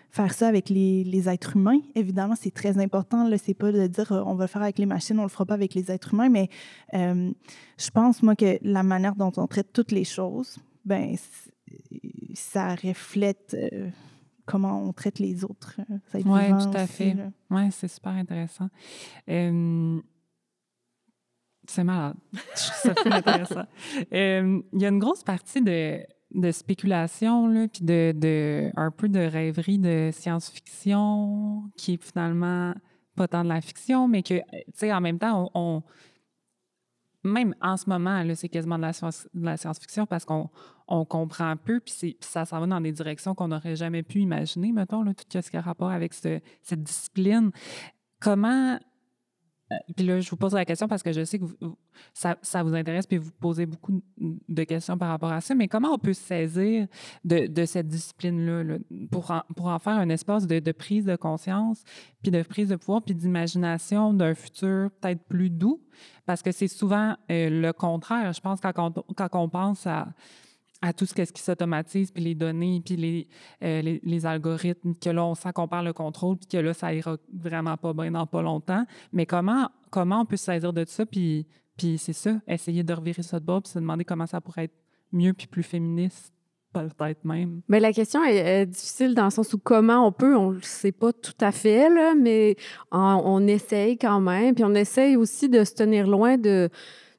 faire ça avec les, les, êtres humains. Évidemment, c'est très important. Là, c'est pas de dire on va le faire avec les machines, on le fera pas avec les êtres humains. Mais je pense, moi, que la manière dont on traite toutes les choses, ben ça reflète comment on traite les autres. Euh, oui, tout à fait. Oui, c'est super intéressant. c'est malade. [LAUGHS] ça fait intéressant. Il y a une grosse partie de, de spéculation, puis de, de, un peu de rêverie de science-fiction qui est finalement pas tant de la fiction, mais que, tu sais, en même temps, on même en ce moment, c'est quasiment de la, science, la science-fiction parce qu'on on comprend peu, puis ça s'en va dans des directions qu'on n'aurait jamais pu imaginer, mettons, là, tout ce qui a rapport avec cette discipline. Comment puis là, je vous pose la question parce que je sais que ça, vous intéresse puis vous posez beaucoup de questions par rapport à ça, mais comment on peut saisir de, cette discipline-là pour, en, pour en faire un espace de, prise de conscience, puis de prise de pouvoir, puis d'imagination d'un futur peut-être plus doux? Parce que c'est souvent euh, le contraire. Je pense quand quand on pense à à tout ce, qui s'automatise, puis les données, puis les, euh, les, les, algorithmes, que là, on sent qu'on perd le contrôle, puis que là, ça ira vraiment pas bien dans pas longtemps. Mais comment, comment on peut se saisir de ça, puis, puis c'est ça, essayer de revirer ça de bord, puis se demander comment ça pourrait être mieux, puis plus féministe, peut-être même. Mais la question est, difficile dans le sens où comment on peut, on ne sait pas tout à fait, là, mais on essaye quand même, puis on essaye aussi de se tenir loin de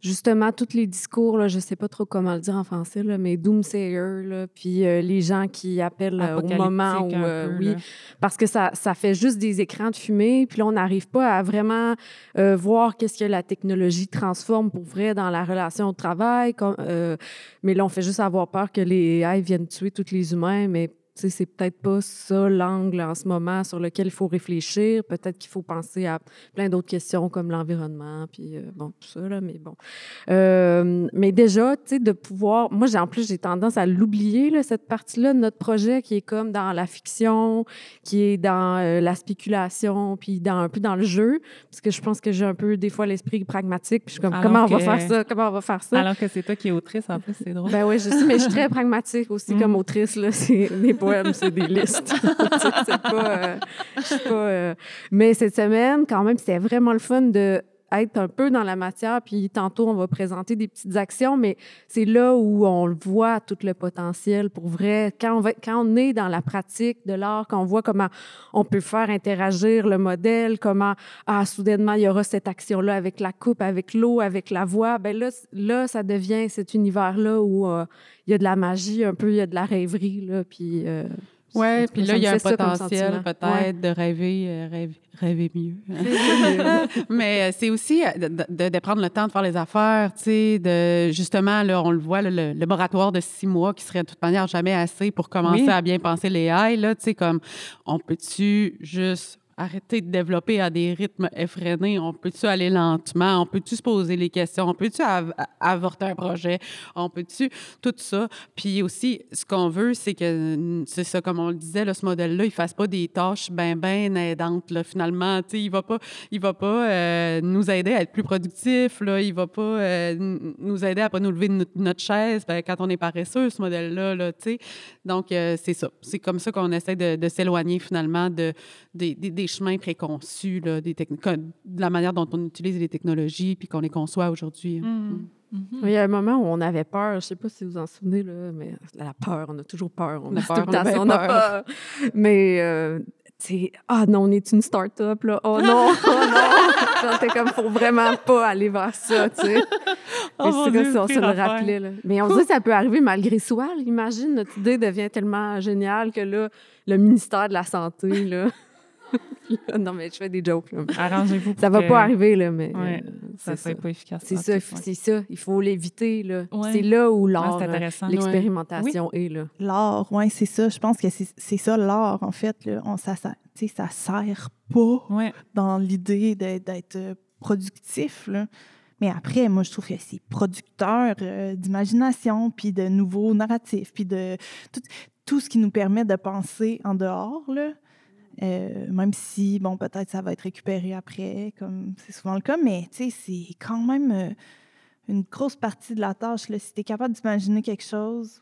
justement, tous les discours, là, je sais pas trop comment le dire en français, là, mais doomsayer, là, puis euh, les gens qui appellent euh, au moment où, euh, oui, parce que ça, ça fait juste des écrans de fumée, puis là, on n'arrive pas à vraiment voir qu'est-ce que la technologie transforme pour vrai dans la relation au travail, comme, mais là, on fait juste avoir peur que les AI viennent tuer tous les humains, mais c'est peut-être pas ça l'angle en ce moment sur lequel il faut réfléchir. Peut-être qu'il faut penser à plein d'autres questions comme l'environnement, puis euh, bon, tout ça, là, mais bon. Euh, mais déjà, tu sais, de pouvoir... Moi, en plus, j'ai tendance à l'oublier, cette partie-là de notre projet qui est comme dans la fiction, qui est dans euh, la spéculation, puis dans, un peu dans le jeu, parce que je pense que j'ai un peu, des fois, l'esprit pragmatique, puis je suis comme, comment on va faire ça? Comment on va faire ça? Alors que c'est toi qui es autrice, en plus, c'est drôle. Ben oui, je sais, mais je suis très pragmatique aussi comme mm. autrice, là. C'est c'est des listes. [LAUGHS] c'est pas, euh, pas euh, Mais cette semaine, quand même, c'était vraiment le fun de être un peu dans la matière, puis tantôt, on va présenter des petites actions, mais c'est là où on voit tout le potentiel pour vrai. Quand on, va, quand on est dans la pratique de l'art, quand on voit comment on peut faire interagir le modèle, comment, ah, soudainement, il y aura cette action-là avec la coupe, avec l'eau, avec la voix, ben là, là, ça devient cet univers-là où euh, il y a de la magie un peu, il y a de la rêverie, là, puis... Euh, oui, puis là, il y a un potentiel peut-être de rêver, euh, rêver, mieux. [LAUGHS] Mais euh, c'est aussi de, de, prendre le temps de faire les affaires, tu sais, de justement, là, on le voit, le, laboratoire de six mois qui serait de toute manière jamais assez pour commencer à bien penser les haies, là, tu sais, comme on peut-tu juste arrêter de développer à des rythmes effrénés? On peut-tu aller lentement? On peut-tu se poser les questions? On peut-tu avorter un projet? On peut-tu tout ça? Puis aussi, ce qu'on veut, c'est que, c'est ça, comme on le disait, ce modèle-là, il ne fasse pas des tâches bien, bien aidantes. Finalement, tu sais, il ne va pas, il va pas euh, nous aider à être plus productifs. Là, il ne va pas euh, nous aider à ne pas nous lever de notre, chaise ben, quand on est paresseux, ce modèle-là. Là, tu sais. Donc, euh, c'est ça. C'est comme ça qu'on essaie de, s'éloigner finalement de, des, des des chemins préconçus, là, des de la manière dont on utilise les technologies puis qu'on les conçoit aujourd'hui. Hein. Mm. Mm-hmm. Il y a un moment où on avait peur, je ne sais pas si vous en souvenez, là, mais la peur, on a toujours peur. On, a peur, on, a peur. Mais, euh, tu ah non, on est une start-up, là. Oh non, [LAUGHS] oh non. J'étais comme, faut vraiment pas aller vers ça, tu sais. [LAUGHS] Oh, c'est comme si on se le rappelait, là. Mais on se dit que ça peut arriver malgré soi. Imagine, notre idée devient tellement géniale que là, le ministère de la Santé, là. Non, mais je fais des jokes. Arrangez-vous. Ça va pas arriver, là, mais. Ouais, euh, ça serait pas efficace. C'est ça, c'est ça. Il faut l'éviter, là. C'est là où l'art, l'expérimentation est, là. L'art, oui, c'est ça. Je pense que c'est ça, l'art, en fait. Là. On, ça, ça, ça sert pas dans l'idée d'être euh, productif, là. Mais après, moi, je trouve que c'est producteur euh, d'imagination, puis de nouveaux narratifs, puis de tout, tout, ce qui nous permet de penser en dehors, là. Euh, même si, bon, peut-être ça va être récupéré après, comme c'est souvent le cas, mais tu sais, c'est quand même euh, une grosse partie de la tâche. Là. Si tu es capable d'imaginer quelque chose,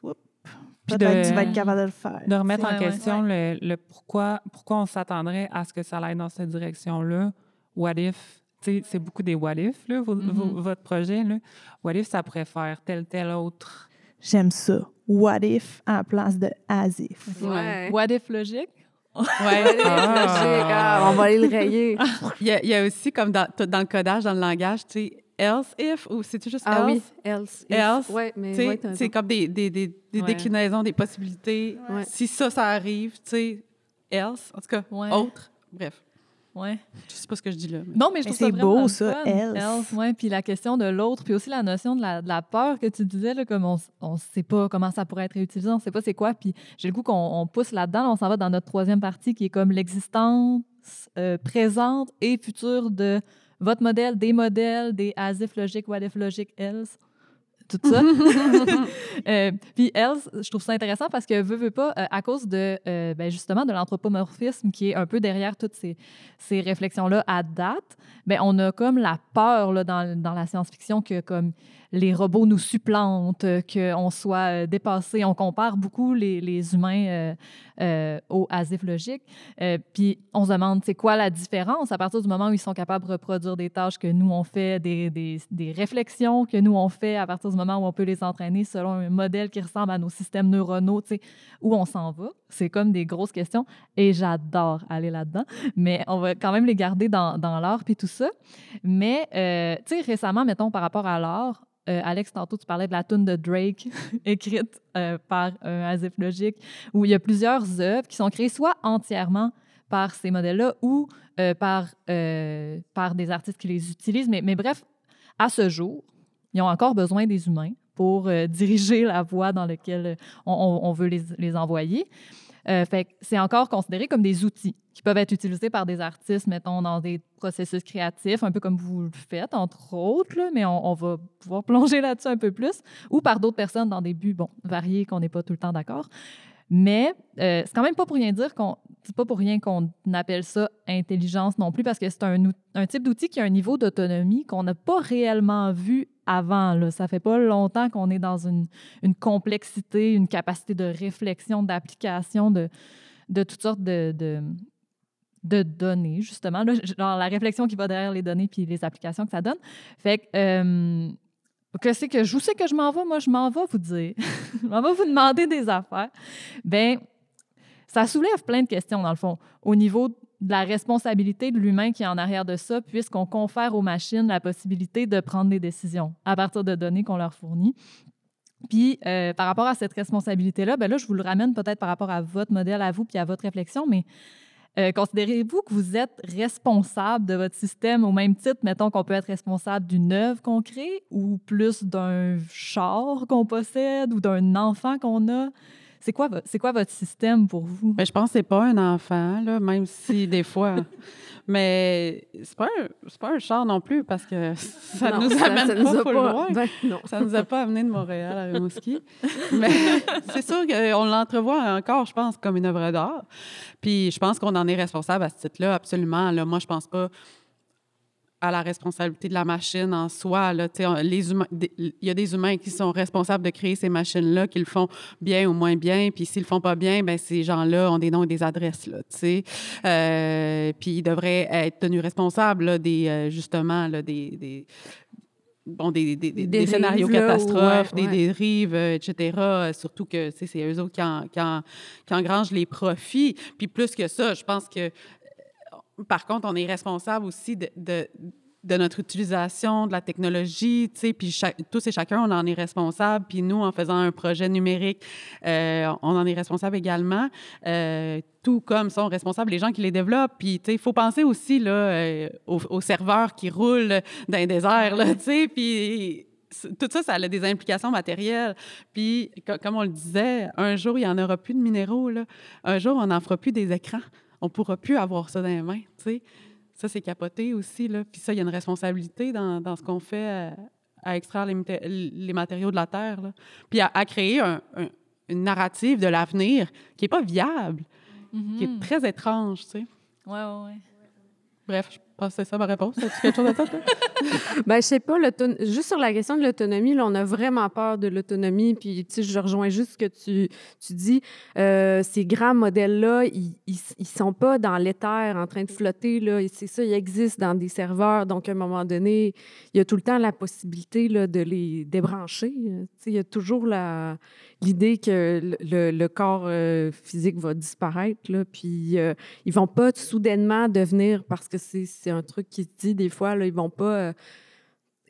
peut-être tu vas être capable de le faire. De remettre en ouais. question le, le pourquoi, pourquoi on s'attendrait à ce que ça aille dans cette direction-là. What if? Tu sais, c'est beaucoup des what if, là, vos- vos- Mhm. votre projet. Là. What if ça pourrait faire tel, tel autre? J'aime ça. What if à la place de as if. Ouais. What if logique? Ouais. Ah. Ah, on va aller le rayer. [LAUGHS] Il y, a, il y a aussi, comme dans, dans le codage, dans le langage, tu sais, else if ou c'est-tu juste Ah oui, else? else. if. Else, Ouais, mais Tu sais, ouais, t'as c'est comme des, des, des, des Ouais. déclinaisons, des possibilités. Ouais. Si ça, ça arrive, tu sais, else, en tout cas, Ouais. autre. Bref, Ouais. je sais pas ce que je dis là. mais- Non, mais je Mais trouve ça c'est vraiment beau, ça, else. ouais. Puis la question de l'autre, puis aussi la notion de la, de la peur que tu disais, là, comme on ne sait pas comment ça pourrait être réutilisé, on ne sait pas c'est quoi. Puis j'ai le goût qu'on on pousse là-dedans. On s'en va dans notre troisième partie qui est comme l'existence euh, présente et future de votre modèle, des modèles, des as if logique, what if logique, else. Tout ça. [LAUGHS] [LAUGHS] Euh, puis else, je trouve ça intéressant parce que veut, veut pas, euh, à cause de euh, ben, justement de l'anthropomorphisme qui est un peu derrière toutes ces, ces réflexions-là à date, ben, on a comme la peur là, dans, dans la science-fiction que comme les robots nous supplantent, euh, qu'on soit euh, dépassé. On compare beaucoup les, humains euh, aux asif logiques. Puis on se demande, c'est quoi la différence? À partir du moment où ils sont capables de reproduire des tâches que nous on fait, des, des, des réflexions que nous on fait à partir du moment où on peut les entraîner selon un modèle qui ressemble à nos systèmes neuronaux, où on s'en va? C'est comme des grosses questions et j'adore aller là-dedans, mais on va quand même les garder dans, dans l'art puis tout ça. Mais, tu sais, récemment, mettons, par rapport à l'art, euh, Alex, tantôt, tu parlais de la tune de Drake, [LAUGHS] écrite euh, par un Asif Logique, où il y a plusieurs œuvres qui sont créées soit entièrement par ces modèles-là ou euh, par, euh, par des artistes qui les utilisent. Mais, mais bref, à ce jour, ils ont encore besoin des humains pour euh, [LAUGHS] diriger la voie dans laquelle on, on- veut les, les envoyer. Euh, fait c'est encore considéré comme des outils qui peuvent être utilisés par des artistes, mettons, dans des processus créatifs, un peu comme vous le faites, entre autres, là, mais on, va pouvoir [LAUGHS] plonger là-dessus un peu plus, ou par d'autres personnes dans des buts, bon, variés, qu'on n'est pas tout le temps d'accord. Mais euh, c'est quand même pas pour rien dire qu'on c'est pas pour rien qu'on appelle ça intelligence non plus parce que c'est un, type d'outil qui a un niveau d'autonomie qu'on n'a pas réellement vu avant. Là. Ça fait pas longtemps qu'on est dans une, complexité, une capacité de réflexion, d'application de, toutes sortes de, de données, justement. Là, la réflexion qui va derrière les données puis les applications que ça donne. Fait que, euh, je sais que je m'en vais, moi, je m'en vais vous dire. [LAUGHS] je m'en vais vous demander des affaires. Ben, ça soulève plein de questions, dans le fond, au niveau de la responsabilité de l'humain qui est en arrière de ça, puisqu'on confère aux machines la possibilité de prendre des décisions à partir de données qu'on leur fournit. Puis, euh, par rapport à cette responsabilité-là, ben là, je vous le ramène peut-être par rapport à votre modèle, à vous, puis à votre réflexion, mais euh, considérez-vous que vous êtes responsable de votre système au même titre, mettons qu'on peut être responsable d'une œuvre qu'on crée ou plus d'un char qu'on possède ou d'un enfant qu'on a? C'est quoi, vo- c'est quoi votre système pour vous? Ben, je pense que c'est pas un enfant, là, même si [LAUGHS] des fois. Mais c'est pas, un- pas un char non plus parce que [LAUGHS] ça Non, nous amène ça pas, nous pas- loin. ben, non. Ça nous a pas amené de Montréal à Rimouski. Mais [LAUGHS] c'est sûr qu'on l'entrevoit encore, je pense, comme une œuvre d'art. Puis je pense qu'on en est responsable à ce titre-là, absolument. Là, moi, je pense pas à la responsabilité de la machine en soi. Là, on- les humains, il y a des humains qui sont responsables de créer ces machines-là, qui le font bien ou moins bien. Puis s'ils le font pas bien, ben ces gens-là ont des noms et des adresses. Là, tu sais. Euh, puis ils devraient être tenus responsables là, des, euh, justement là, des, des, bon, des, des, des- Des des scénarios là, catastrophes, ouais, ouais. des dérives, etc. Euh, Surtout que c'est eux autres qui, en- qui, en- qui engrangent les profits. Puis plus que ça, je pense que, par contre, on est responsable aussi de, notre utilisation de la technologie, tu sais, puis tous et chacun, on en est responsable. Puis nous, en faisant un projet numérique, euh, on en est responsable également. Euh, tout comme sont responsables les gens qui les développent. Puis, tu sais, il faut penser aussi là, euh, aux, serveurs qui roulent dans les déserts, tu sais, puis tout ça, ça a des implications matérielles. Puis, co- comme on le disait, un jour, il n'y en aura plus de minéraux. Un jour, on n'en fera plus des écrans. On ne pourra plus avoir ça dans les mains, tu sais. Ça, c'est capoté aussi, là. Puis ça, il y a une responsabilité dans, dans ce qu'on fait à, à extraire les, maté- les matériaux de la Terre, là. Puis à, à créer un- un- une narrative de l'avenir qui n'est pas viable, qui est très étrange, tu sais. Ouais, ouais, ouais. Bref, je que c'est ça ma réponse. As-tu quelque chose à? [LAUGHS] Ben, je sais pas, juste sur la question de l'autonomie, là, on a vraiment peur de l'autonomie. Puis, tu sais, je rejoins juste ce que tu, tu dis. Euh, ces grands modèles-là, ils, ils, ils sont pas dans l'éther en train de flotter, là. C'est ça, ils existent dans des serveurs. Donc, à un moment donné, il y a tout le temps la possibilité, là, de les débrancher. Euh, Tu sais, il y a toujours la, l'idée que le, corps euh, physique va disparaître, là. Puis, euh, ils vont pas soudainement devenir, parce que c'est un truc qui se dit des fois, là, ils vont pas euh,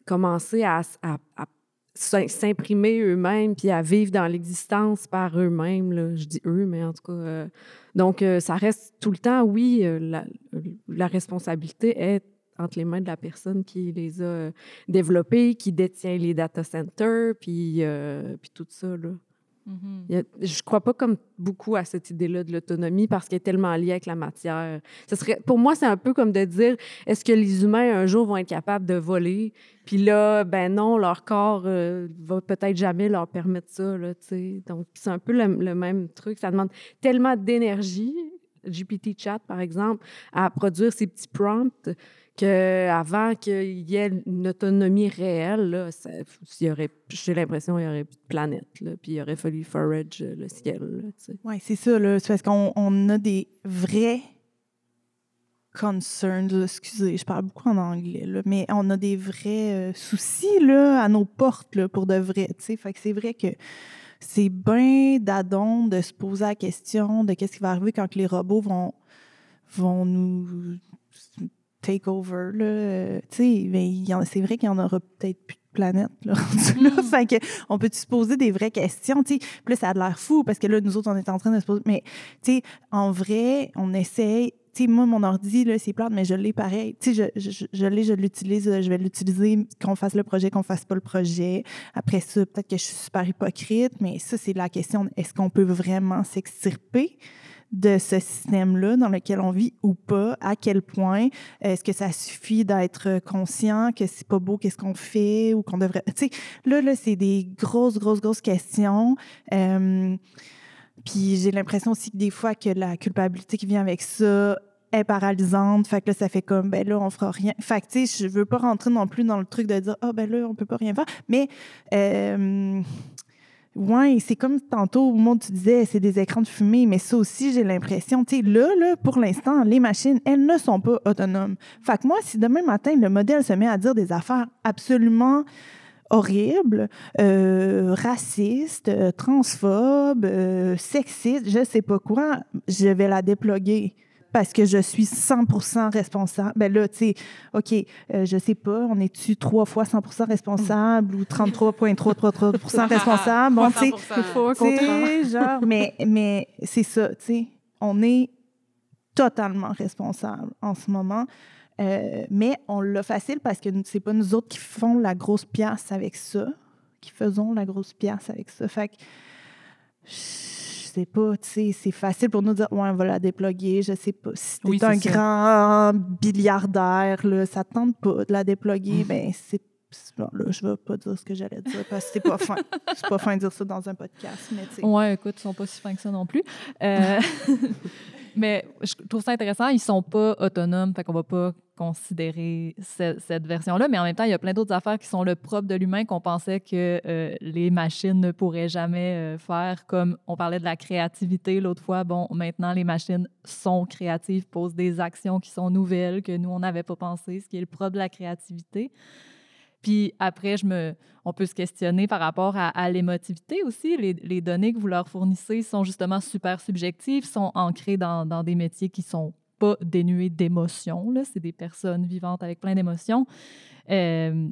commencer à, s'imprimer eux-mêmes puis à vivre dans l'existence par eux-mêmes. Je dis eux, mais en tout cas. euh, donc, euh, ça reste tout le temps, oui, la, responsabilité est entre les mains de la personne qui les a développés, qui détient les data centers, puis, tout ça. Mhm. A- je crois pas comme beaucoup à cette idée-là de l'autonomie parce qu'elle est tellement liée avec la matière. Ce serait, pour moi, c'est un peu comme de dire est-ce que les humains un jour vont être capables de voler? Puis là, ben non, leur corps euh, va peut-être jamais leur permettre ça. Là. Donc, c'est un peu le, le même truc. Ça demande tellement d'énergie. GPT Chat, par exemple, à produire ces petits prompts qu'avant qu'il y ait une autonomie réelle, y aurait, j'ai l'impression qu'il n'y aurait plus de planète. Là, puis il aurait fallu forage euh, le ciel. Oui, c'est ça. C'est parce qu'on on a des vrais concerns. Excusez, je parle beaucoup en anglais, là, mais on a des vrais euh, soucis là, à nos portes là, pour de vrai. Fait que c'est vrai que c'est bien d'adon de se poser la question de qu'est-ce qui va arriver quand les robots vont, vont nous take over. Là. Euh, tu sais, ben, c'est vrai qu'il y en aura peut-être plus de planète. Là, [LAUGHS] là. Fait que on peut se poser des vraies questions. tu sais? Puis là, ça a l'air fou parce que là, nous autres, on est en train de se poser. Mais tu sais, en vrai, on essaye. Tu sais, moi, mon ordi, là, c'est plate, mais je l'ai pareil. Tu sais, je, je, je l'ai, je l'utilise, je vais l'utiliser, qu'on fasse le projet, qu'on fasse pas le projet. Après ça, peut-être que je suis super hypocrite, mais ça, c'est la question, est-ce qu'on peut vraiment s'extirper? De ce système-là dans lequel on vit ou pas? À quel point? Est-ce que ça suffit d'être conscient que c'est pas beau qu'est-ce qu'on fait ou qu'on devrait... Tu sais, là, là, c'est des grosses, grosses, grosses questions. Euh, puis j'ai l'impression aussi que des fois que la culpabilité qui vient avec ça est paralysante. Fait que là, ça fait comme, ben là, on fera rien. Fait que, tu sais, je veux pas rentrer non plus dans le truc de dire, ah, ben là, on peut pas rien faire. Mais, euh, ouais, c'est comme tantôt, où tu disais, c'est des écrans de fumée, mais ça aussi, j'ai l'impression, tu sais, là, là, pour l'instant, les machines, elles ne sont pas autonomes. Fait que moi, si demain matin, le modèle se met à dire des affaires absolument horribles, euh, racistes, euh, transphobes, euh, sexistes, je sais pas quoi, je vais la déploguer parce que je suis 100% responsable. Ben là, tu sais, OK, euh, je sais pas, on est-tu trois fois 100% responsable ou 33,33% [LAUGHS] responsable? Bon, tu sais, 100%. Il faut un tu contrat. sais, genre, mais, mais c'est ça, tu sais, on est totalement responsable en ce moment. Euh, mais on l'a facile parce que c'est pas nous autres qui font la grosse pièce avec ça, qui faisons la grosse pièce avec ça. Fait que sais pas, tu sais, c'est facile pour nous de dire ouais, on va la déploguer, je sais pas. Si t'es Oui, un ça. grand milliardaire, là, ça te tente pas de la déploguer, ben c'est c'est- bon, là, je vais pas dire ce que j'allais dire parce que c'est pas fin. C'est pas fin de dire ça dans un podcast, mais tu sais. Ouais, écoute, ils sont pas si fins que ça non plus. Euh, [LAUGHS] mais je trouve ça intéressant. Ils sont pas autonomes, fait qu'on va pas considérer ce- cette version-là. Mais en même temps, il y a plein d'autres affaires qui sont le propre de l'humain qu'on pensait que euh, les machines ne pourraient jamais euh, faire. Comme on parlait de la créativité l'autre fois. Bon, maintenant, les machines sont créatives, posent des actions qui sont nouvelles que nous, on n'avait pas pensé, ce qui est le propre de la créativité. Puis après, je me, on peut se questionner par rapport à, l'émotivité aussi. Les, données que vous leur fournissez sont justement super subjectives, sont ancrées dans, des métiers qui sont pas dénués d'émotions. C'est des personnes vivantes avec plein d'émotions. Euh,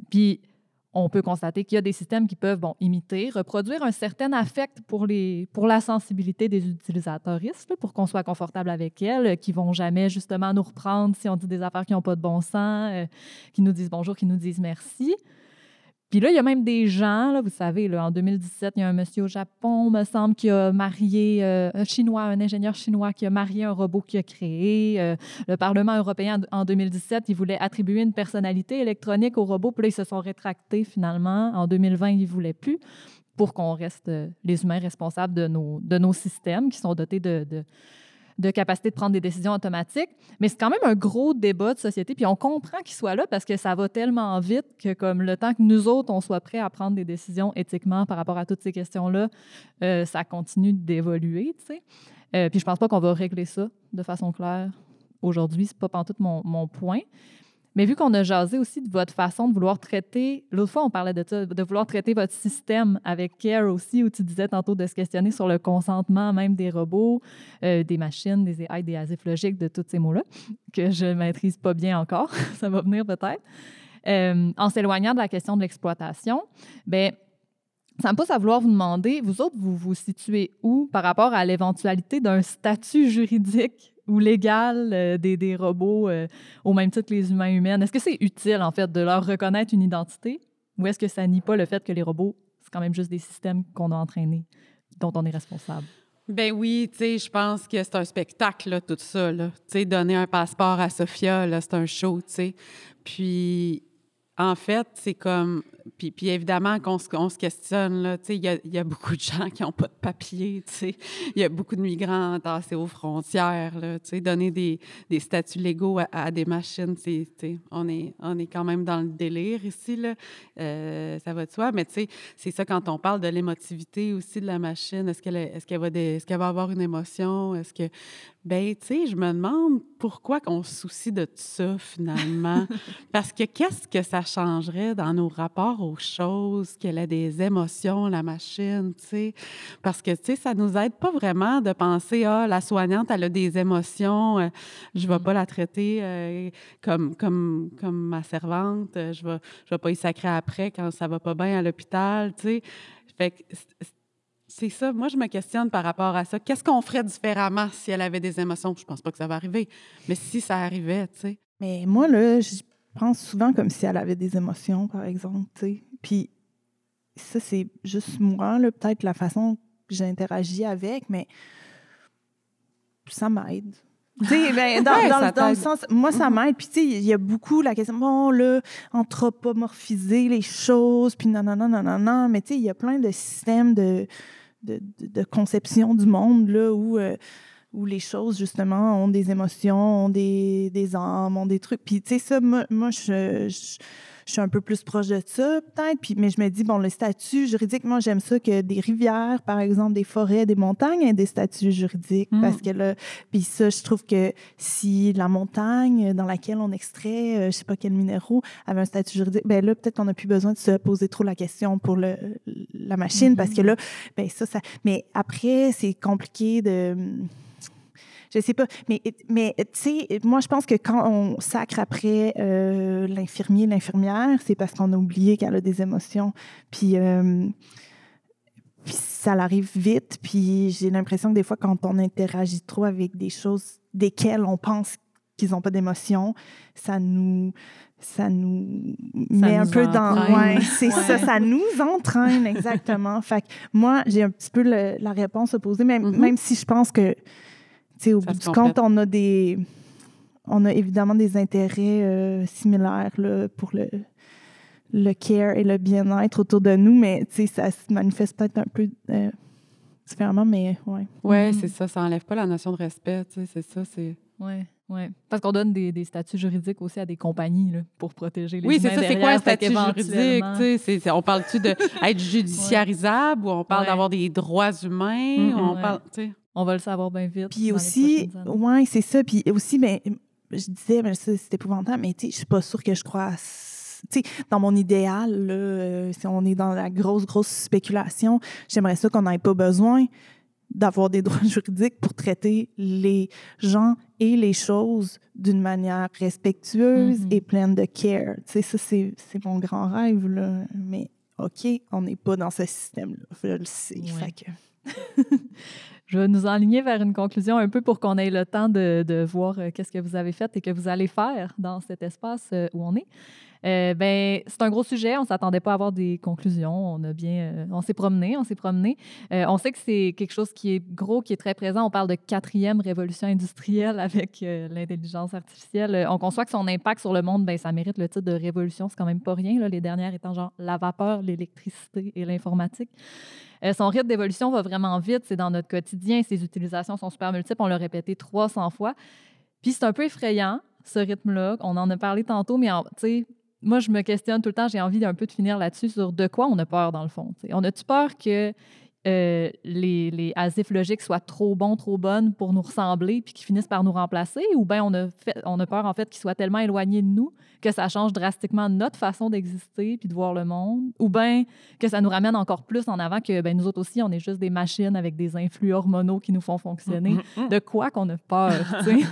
on peut constater qu'il y a des systèmes qui peuvent imiter, reproduire un certain affect pour, la sensibilité des utilisateuristes, là, pour qu'on soit confortable avec elles, euh, qui vont jamais justement nous reprendre si on dit des affaires qui n'ont pas de bon sens, euh, qui nous disent bonjour, qui nous disent merci. Puis là, il y a même des gens, là, vous savez, là, en 2017, il y a un monsieur au Japon, me semble, qui a marié euh, un Chinois, un ingénieur chinois qui a marié un robot qu'il a créé. Euh, le Parlement européen, en 2017, il voulait attribuer une personnalité électronique au robot, puis là, ils se sont rétractés finalement. En 2020, ils ne voulaient plus pour qu'on reste, euh, les humains, responsables de nos, de nos systèmes qui sont dotés de, de de capacité de prendre des décisions automatiques. Mais c'est quand même un gros débat de société. Puis on comprend qu'il soit là parce que ça va tellement vite que comme le temps que nous autres, on soit prêts à prendre des décisions éthiquement par rapport à toutes ces questions-là, euh, ça continue d'évoluer. Euh, puis je pense pas qu'on va régler ça de façon claire aujourd'hui. C'est pas pantoute mon, mon point. Mais vu qu'on a jasé aussi de votre façon de vouloir traiter, l'autre fois on parlait de ça, de vouloir traiter votre système avec care aussi, où tu disais tantôt de se questionner sur le consentement même des robots, euh, des machines, des AI, des asifs logiques, de tous ces mots-là, que je maîtrise pas bien encore, [LAUGHS] ça va venir peut-être. Euh, en s'éloignant de la question de l'exploitation, ben ça me pousse à vouloir vous demander, vous autres, vous vous situez où par rapport à l'éventualité d'un statut juridique ou légal euh, des, des, robots euh, au même titre que les humains humaines? Est-ce que c'est utile, en fait, de leur reconnaître une identité ou est-ce que ça nie pas le fait que les robots, c'est quand même juste des systèmes qu'on a entraînés, dont on est responsable? Ben oui, tu sais, je pense que c'est un spectacle, tout ça. Tu sais, donner un passeport à Sophia, c'est un show, tu sais. Puis, en fait, c'est comme puis, puis évidemment qu'on se, se, questionne, il y a, beaucoup de gens qui n'ont pas de papier, il y a beaucoup de migrants entassés aux frontières, là, donner des, des, statuts légaux à, des machines, on est, on est quand même dans le délire ici, là, euh, ça va de soi, mais c'est ça quand on parle de l'émotivité aussi de la machine, est-ce qu'elle est, qu'elle va, est qu'elle va avoir une émotion, est-ce que, ben, tu sais, je me demande pourquoi qu'on se soucie de ça, finalement, [LAUGHS] parce que qu'est-ce que ça changerait dans nos rapports aux choses, qu'elle a des émotions, la machine, tu sais? Parce que, tu sais, ça nous aide pas vraiment de penser, ah, la soignante, elle a des émotions, euh, je vais mm. pas la traiter euh, comme, comme, comme ma servante, euh, je vais, je vais pas y sacrer après quand ça va pas bien à l'hôpital, tu sais? Fait que c'est ça. Moi, je me questionne par rapport à ça. Qu'est-ce qu'on ferait différemment si elle avait des émotions? Je pense pas que ça va arriver. Mais si ça arrivait, tu sais. Mais moi, là, je pense souvent comme si elle avait des émotions, par exemple. sais. Puis ça, c'est juste moi, peut-être la façon que j'interagis avec, mais ça m'aide. Ben, [LAUGHS] dans, dans, le sens, moi, ça mm-hmm. m'aide. Puis, tu sais, il y a beaucoup la question, bon, là, anthropomorphiser les choses, puis non, non, non, non, non, non. Mais, tu sais, il y a plein de systèmes de, de, conception du monde, là, où. Euh, où les choses, justement, ont des émotions, ont des, des âmes, ont des trucs. Puis, tu sais, ça, moi, je, je, suis un peu plus proche de ça, peut-être. Puis, mais je me dis, bon, le statut juridique, moi, j'aime ça que des rivières, par exemple, des forêts, des montagnes aient des statuts juridiques. Mm. Parce que là, puis ça, je trouve que si la montagne dans laquelle on extrait, euh, je sais pas quel minéraux, avait un statut juridique, ben là, peut-être qu'on n'a plus besoin de se poser trop la question pour le, la machine. Parce que mm-hmm. là, ben ça, ça. Mais après, c'est compliqué de je sais pas. Mais, mais tu sais, moi, je pense que quand on sacre après euh, l'infirmier, l'infirmière, c'est parce qu'on a oublié qu'elle a des émotions. Puis, euh, puis ça l'arrive vite. Puis j'ai l'impression que des fois, quand on interagit trop avec des choses desquelles on pense qu'ils n'ont pas d'émotion, ça nous ça nous met un peu dans ouais, c'est ça ça nous entraîne exactement [LAUGHS] fait que moi j'ai un petit peu la réponse opposée même, mm-hmm. même si je pense que au bout du compte, on a des. On a évidemment des intérêts euh, similaires là, pour le, le care et le bien-être autour de nous, mais ça se manifeste peut-être un peu euh, différemment, mais ouais. Oui, mm-hmm. c'est ça. Ça n'enlève pas la notion de respect, c'est ça. c'est... Oui, oui. Parce qu'on donne des, des, statuts juridiques aussi à des compagnies là, pour protéger les Oui, c'est ça. C'est quoi un statut juridique? on parle-tu d'être [LAUGHS] judiciarisable ou on parle d'avoir des droits humains? Mm-hmm. on parle, on va le savoir bien vite. Puis aussi, oui, c'est ça. Puis aussi, ben, je disais, ben, c'est épouvantable, mais je suis pas sûre que je crois sais, dans mon idéal, là, euh, si on est dans la grosse, grosse spéculation, j'aimerais ça qu'on n'ait pas besoin d'avoir des [LAUGHS] droits juridiques pour traiter les gens et les choses d'une manière respectueuse mm-hmm. et pleine de care. Tu sais, ça, c'est mon grand rêve, là. Mais OK, on n'est pas dans ce système-là. Je le sais. Fait que... [LAUGHS] Je vais nous enligner vers une conclusion un peu pour qu'on ait le temps de, de voir euh, qu'est-ce que vous avez fait et que vous allez faire dans cet espace euh, où on est. Euh, ben, c'est un gros sujet. On s'attendait pas à avoir des conclusions. On a bien, on s'est promené, on s'est promené. on sait que c'est quelque chose qui est gros, qui est très présent. On parle de quatrième révolution industrielle avec l'intelligence artificielle. On conçoit que son impact sur le monde, ben, ça mérite le titre de révolution. C'est quand même pas rien. Là, les dernières étant genre la vapeur, l'électricité et l'informatique. son rythme d'évolution va vraiment vite. C'est dans notre quotidien. Ses utilisations sont super multiples. On l'a répété 300 fois. Puis c'est un peu effrayant, ce rythme-là. On en a parlé tantôt, mais tu sais, moi, je me questionne tout le temps. J'ai envie d'un peu de finir là-dessus sur de quoi on a peur, dans le fond. On a-tu peur que euh, les, les asifs logiques soient trop bons, trop bonnes pour nous ressembler puis qu'ils finissent par nous remplacer, ou bien on a, fait, on a peur en fait qu'ils soient tellement éloignés de nous que ça change drastiquement notre façon d'exister puis de voir le monde, ou bien que ça nous ramène encore plus en avant que ben, nous autres aussi, on est juste des machines avec des influx hormonaux qui nous font fonctionner. Mm-hmm. De quoi qu'on a peur, tu sais? [LAUGHS]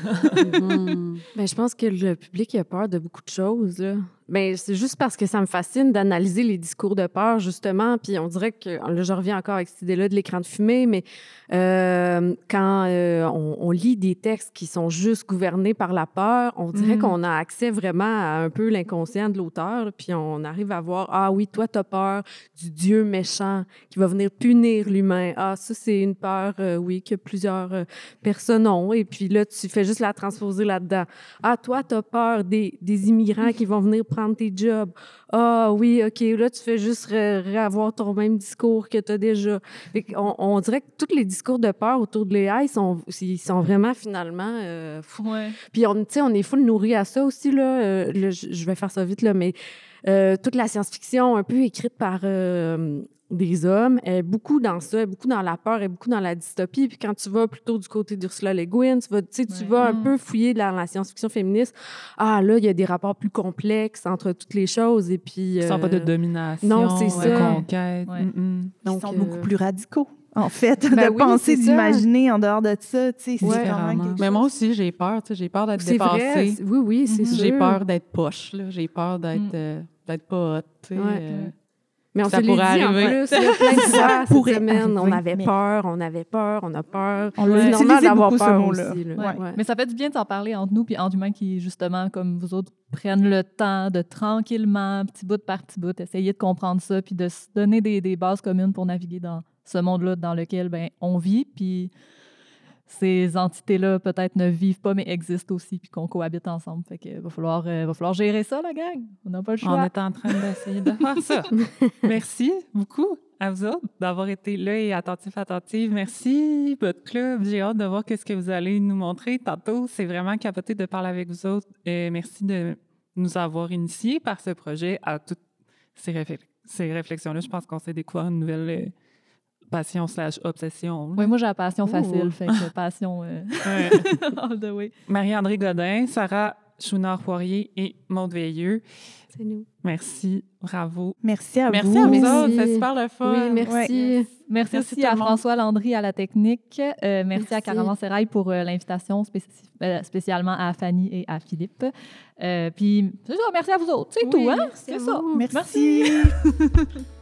[LAUGHS] Ben, je pense que le public a peur de beaucoup de choses. Là. Bien, c'est juste parce que ça me fascine d'analyser les discours de peur, justement. Puis on dirait que, là, je reviens encore avec cette idée-là de l'écran de fumée, mais euh, quand euh, on, lit des textes qui sont juste gouvernés par la peur, on dirait mm. qu'on a accès vraiment à un peu l'inconscient de l'auteur, puis on arrive à voir, ah oui, toi, tu as peur du Dieu méchant qui va venir punir l'humain. Ah, ça, c'est une peur, euh, oui, que plusieurs personnes ont. Et puis là, tu fais juste la transposer là-dedans. Ah, toi, tu as peur des, des immigrants qui vont venir prendre tes jobs. Ah oui, OK, là, tu fais juste réavoir ton même discours que tu as déjà. On, dirait que tous les discours de peur autour de sont, ils sont vraiment finalement. Euh, Puis, on, on est full nourri à ça aussi. Là, euh, je vais faire ça vite, là, mais euh, toute la science-fiction un peu écrite par des hommes est beaucoup dans ça, est beaucoup dans la peur, est beaucoup dans la dystopie. Puis quand tu vas plutôt du côté d'Ursula Le Guin, tu vas, tu vas un mm. peu fouiller dans la science-fiction féministe. Ah, là, il y a des rapports plus complexes entre toutes les choses. Et puis. Euh... pas de domination, non, c'est ça. de conquête. Donc, Ils sont beaucoup euh, plus radicaux. En fait, ben de penser, d'imaginer en dehors de ça, tu sais, c'est vraiment Mais moi aussi, j'ai peur, tu sais, j'ai peur d'être dépassée. Oui, oui, c'est sûr. J'ai peur d'être poche, là. J'ai peur d'être mm. euh, d'être pas hot, tu sais. Euh. Mais on ça se pourrait dit, arriver. En plus, a [LAUGHS] plein de fois cette semaine. On avait peur, on avait peur, on a peur. On l'a normal d'avoir peur aussi. Mais ça fait du bien de s'en parler entre nous puis entre humains qui, justement, comme vous autres, prennent le temps de tranquillement, petit bout par petit bout, essayer de comprendre ça puis de se donner des, des bases communes pour naviguer dans ce monde-là dans lequel ben, on vit. Puis ces entités-là peut-être ne vivent pas, mais existent aussi, puis qu'on cohabite ensemble. Fait que va falloir, euh, va falloir gérer ça, la gang. On n'a pas le choix. On est en train d'essayer de faire ça. [LAUGHS] Merci beaucoup à vous autres d'avoir été là et attentifs, attentives. Merci, votre club. J'ai hâte de voir ce que vous allez nous montrer tantôt. C'est vraiment capoté de parler avec vous autres. Et merci de nous avoir initiés par ce projet à toutes ces, ces réflexions-là. Je pense qu'on s'est découvert une nouvelle euh, passion slash obsession. Oui, moi, j'ai la passion facile, fait que [LAUGHS] passion euh, [LAUGHS] all the way. Marie-André Godin, Sarah Chounard-Poirier et Maude Veilleux. C'est nous. Merci, bravo. Merci à merci vous. À vous merci c'est super le fun. Oui, merci. Merci, aussi à François Landry à la technique. Euh, merci, à Caravan Serrail pour euh, l'invitation, spécialement à Fanny et à Philippe. puis, merci à vous autres. C'est tout, hein? C'est ça. Merci. merci. [LAUGHS]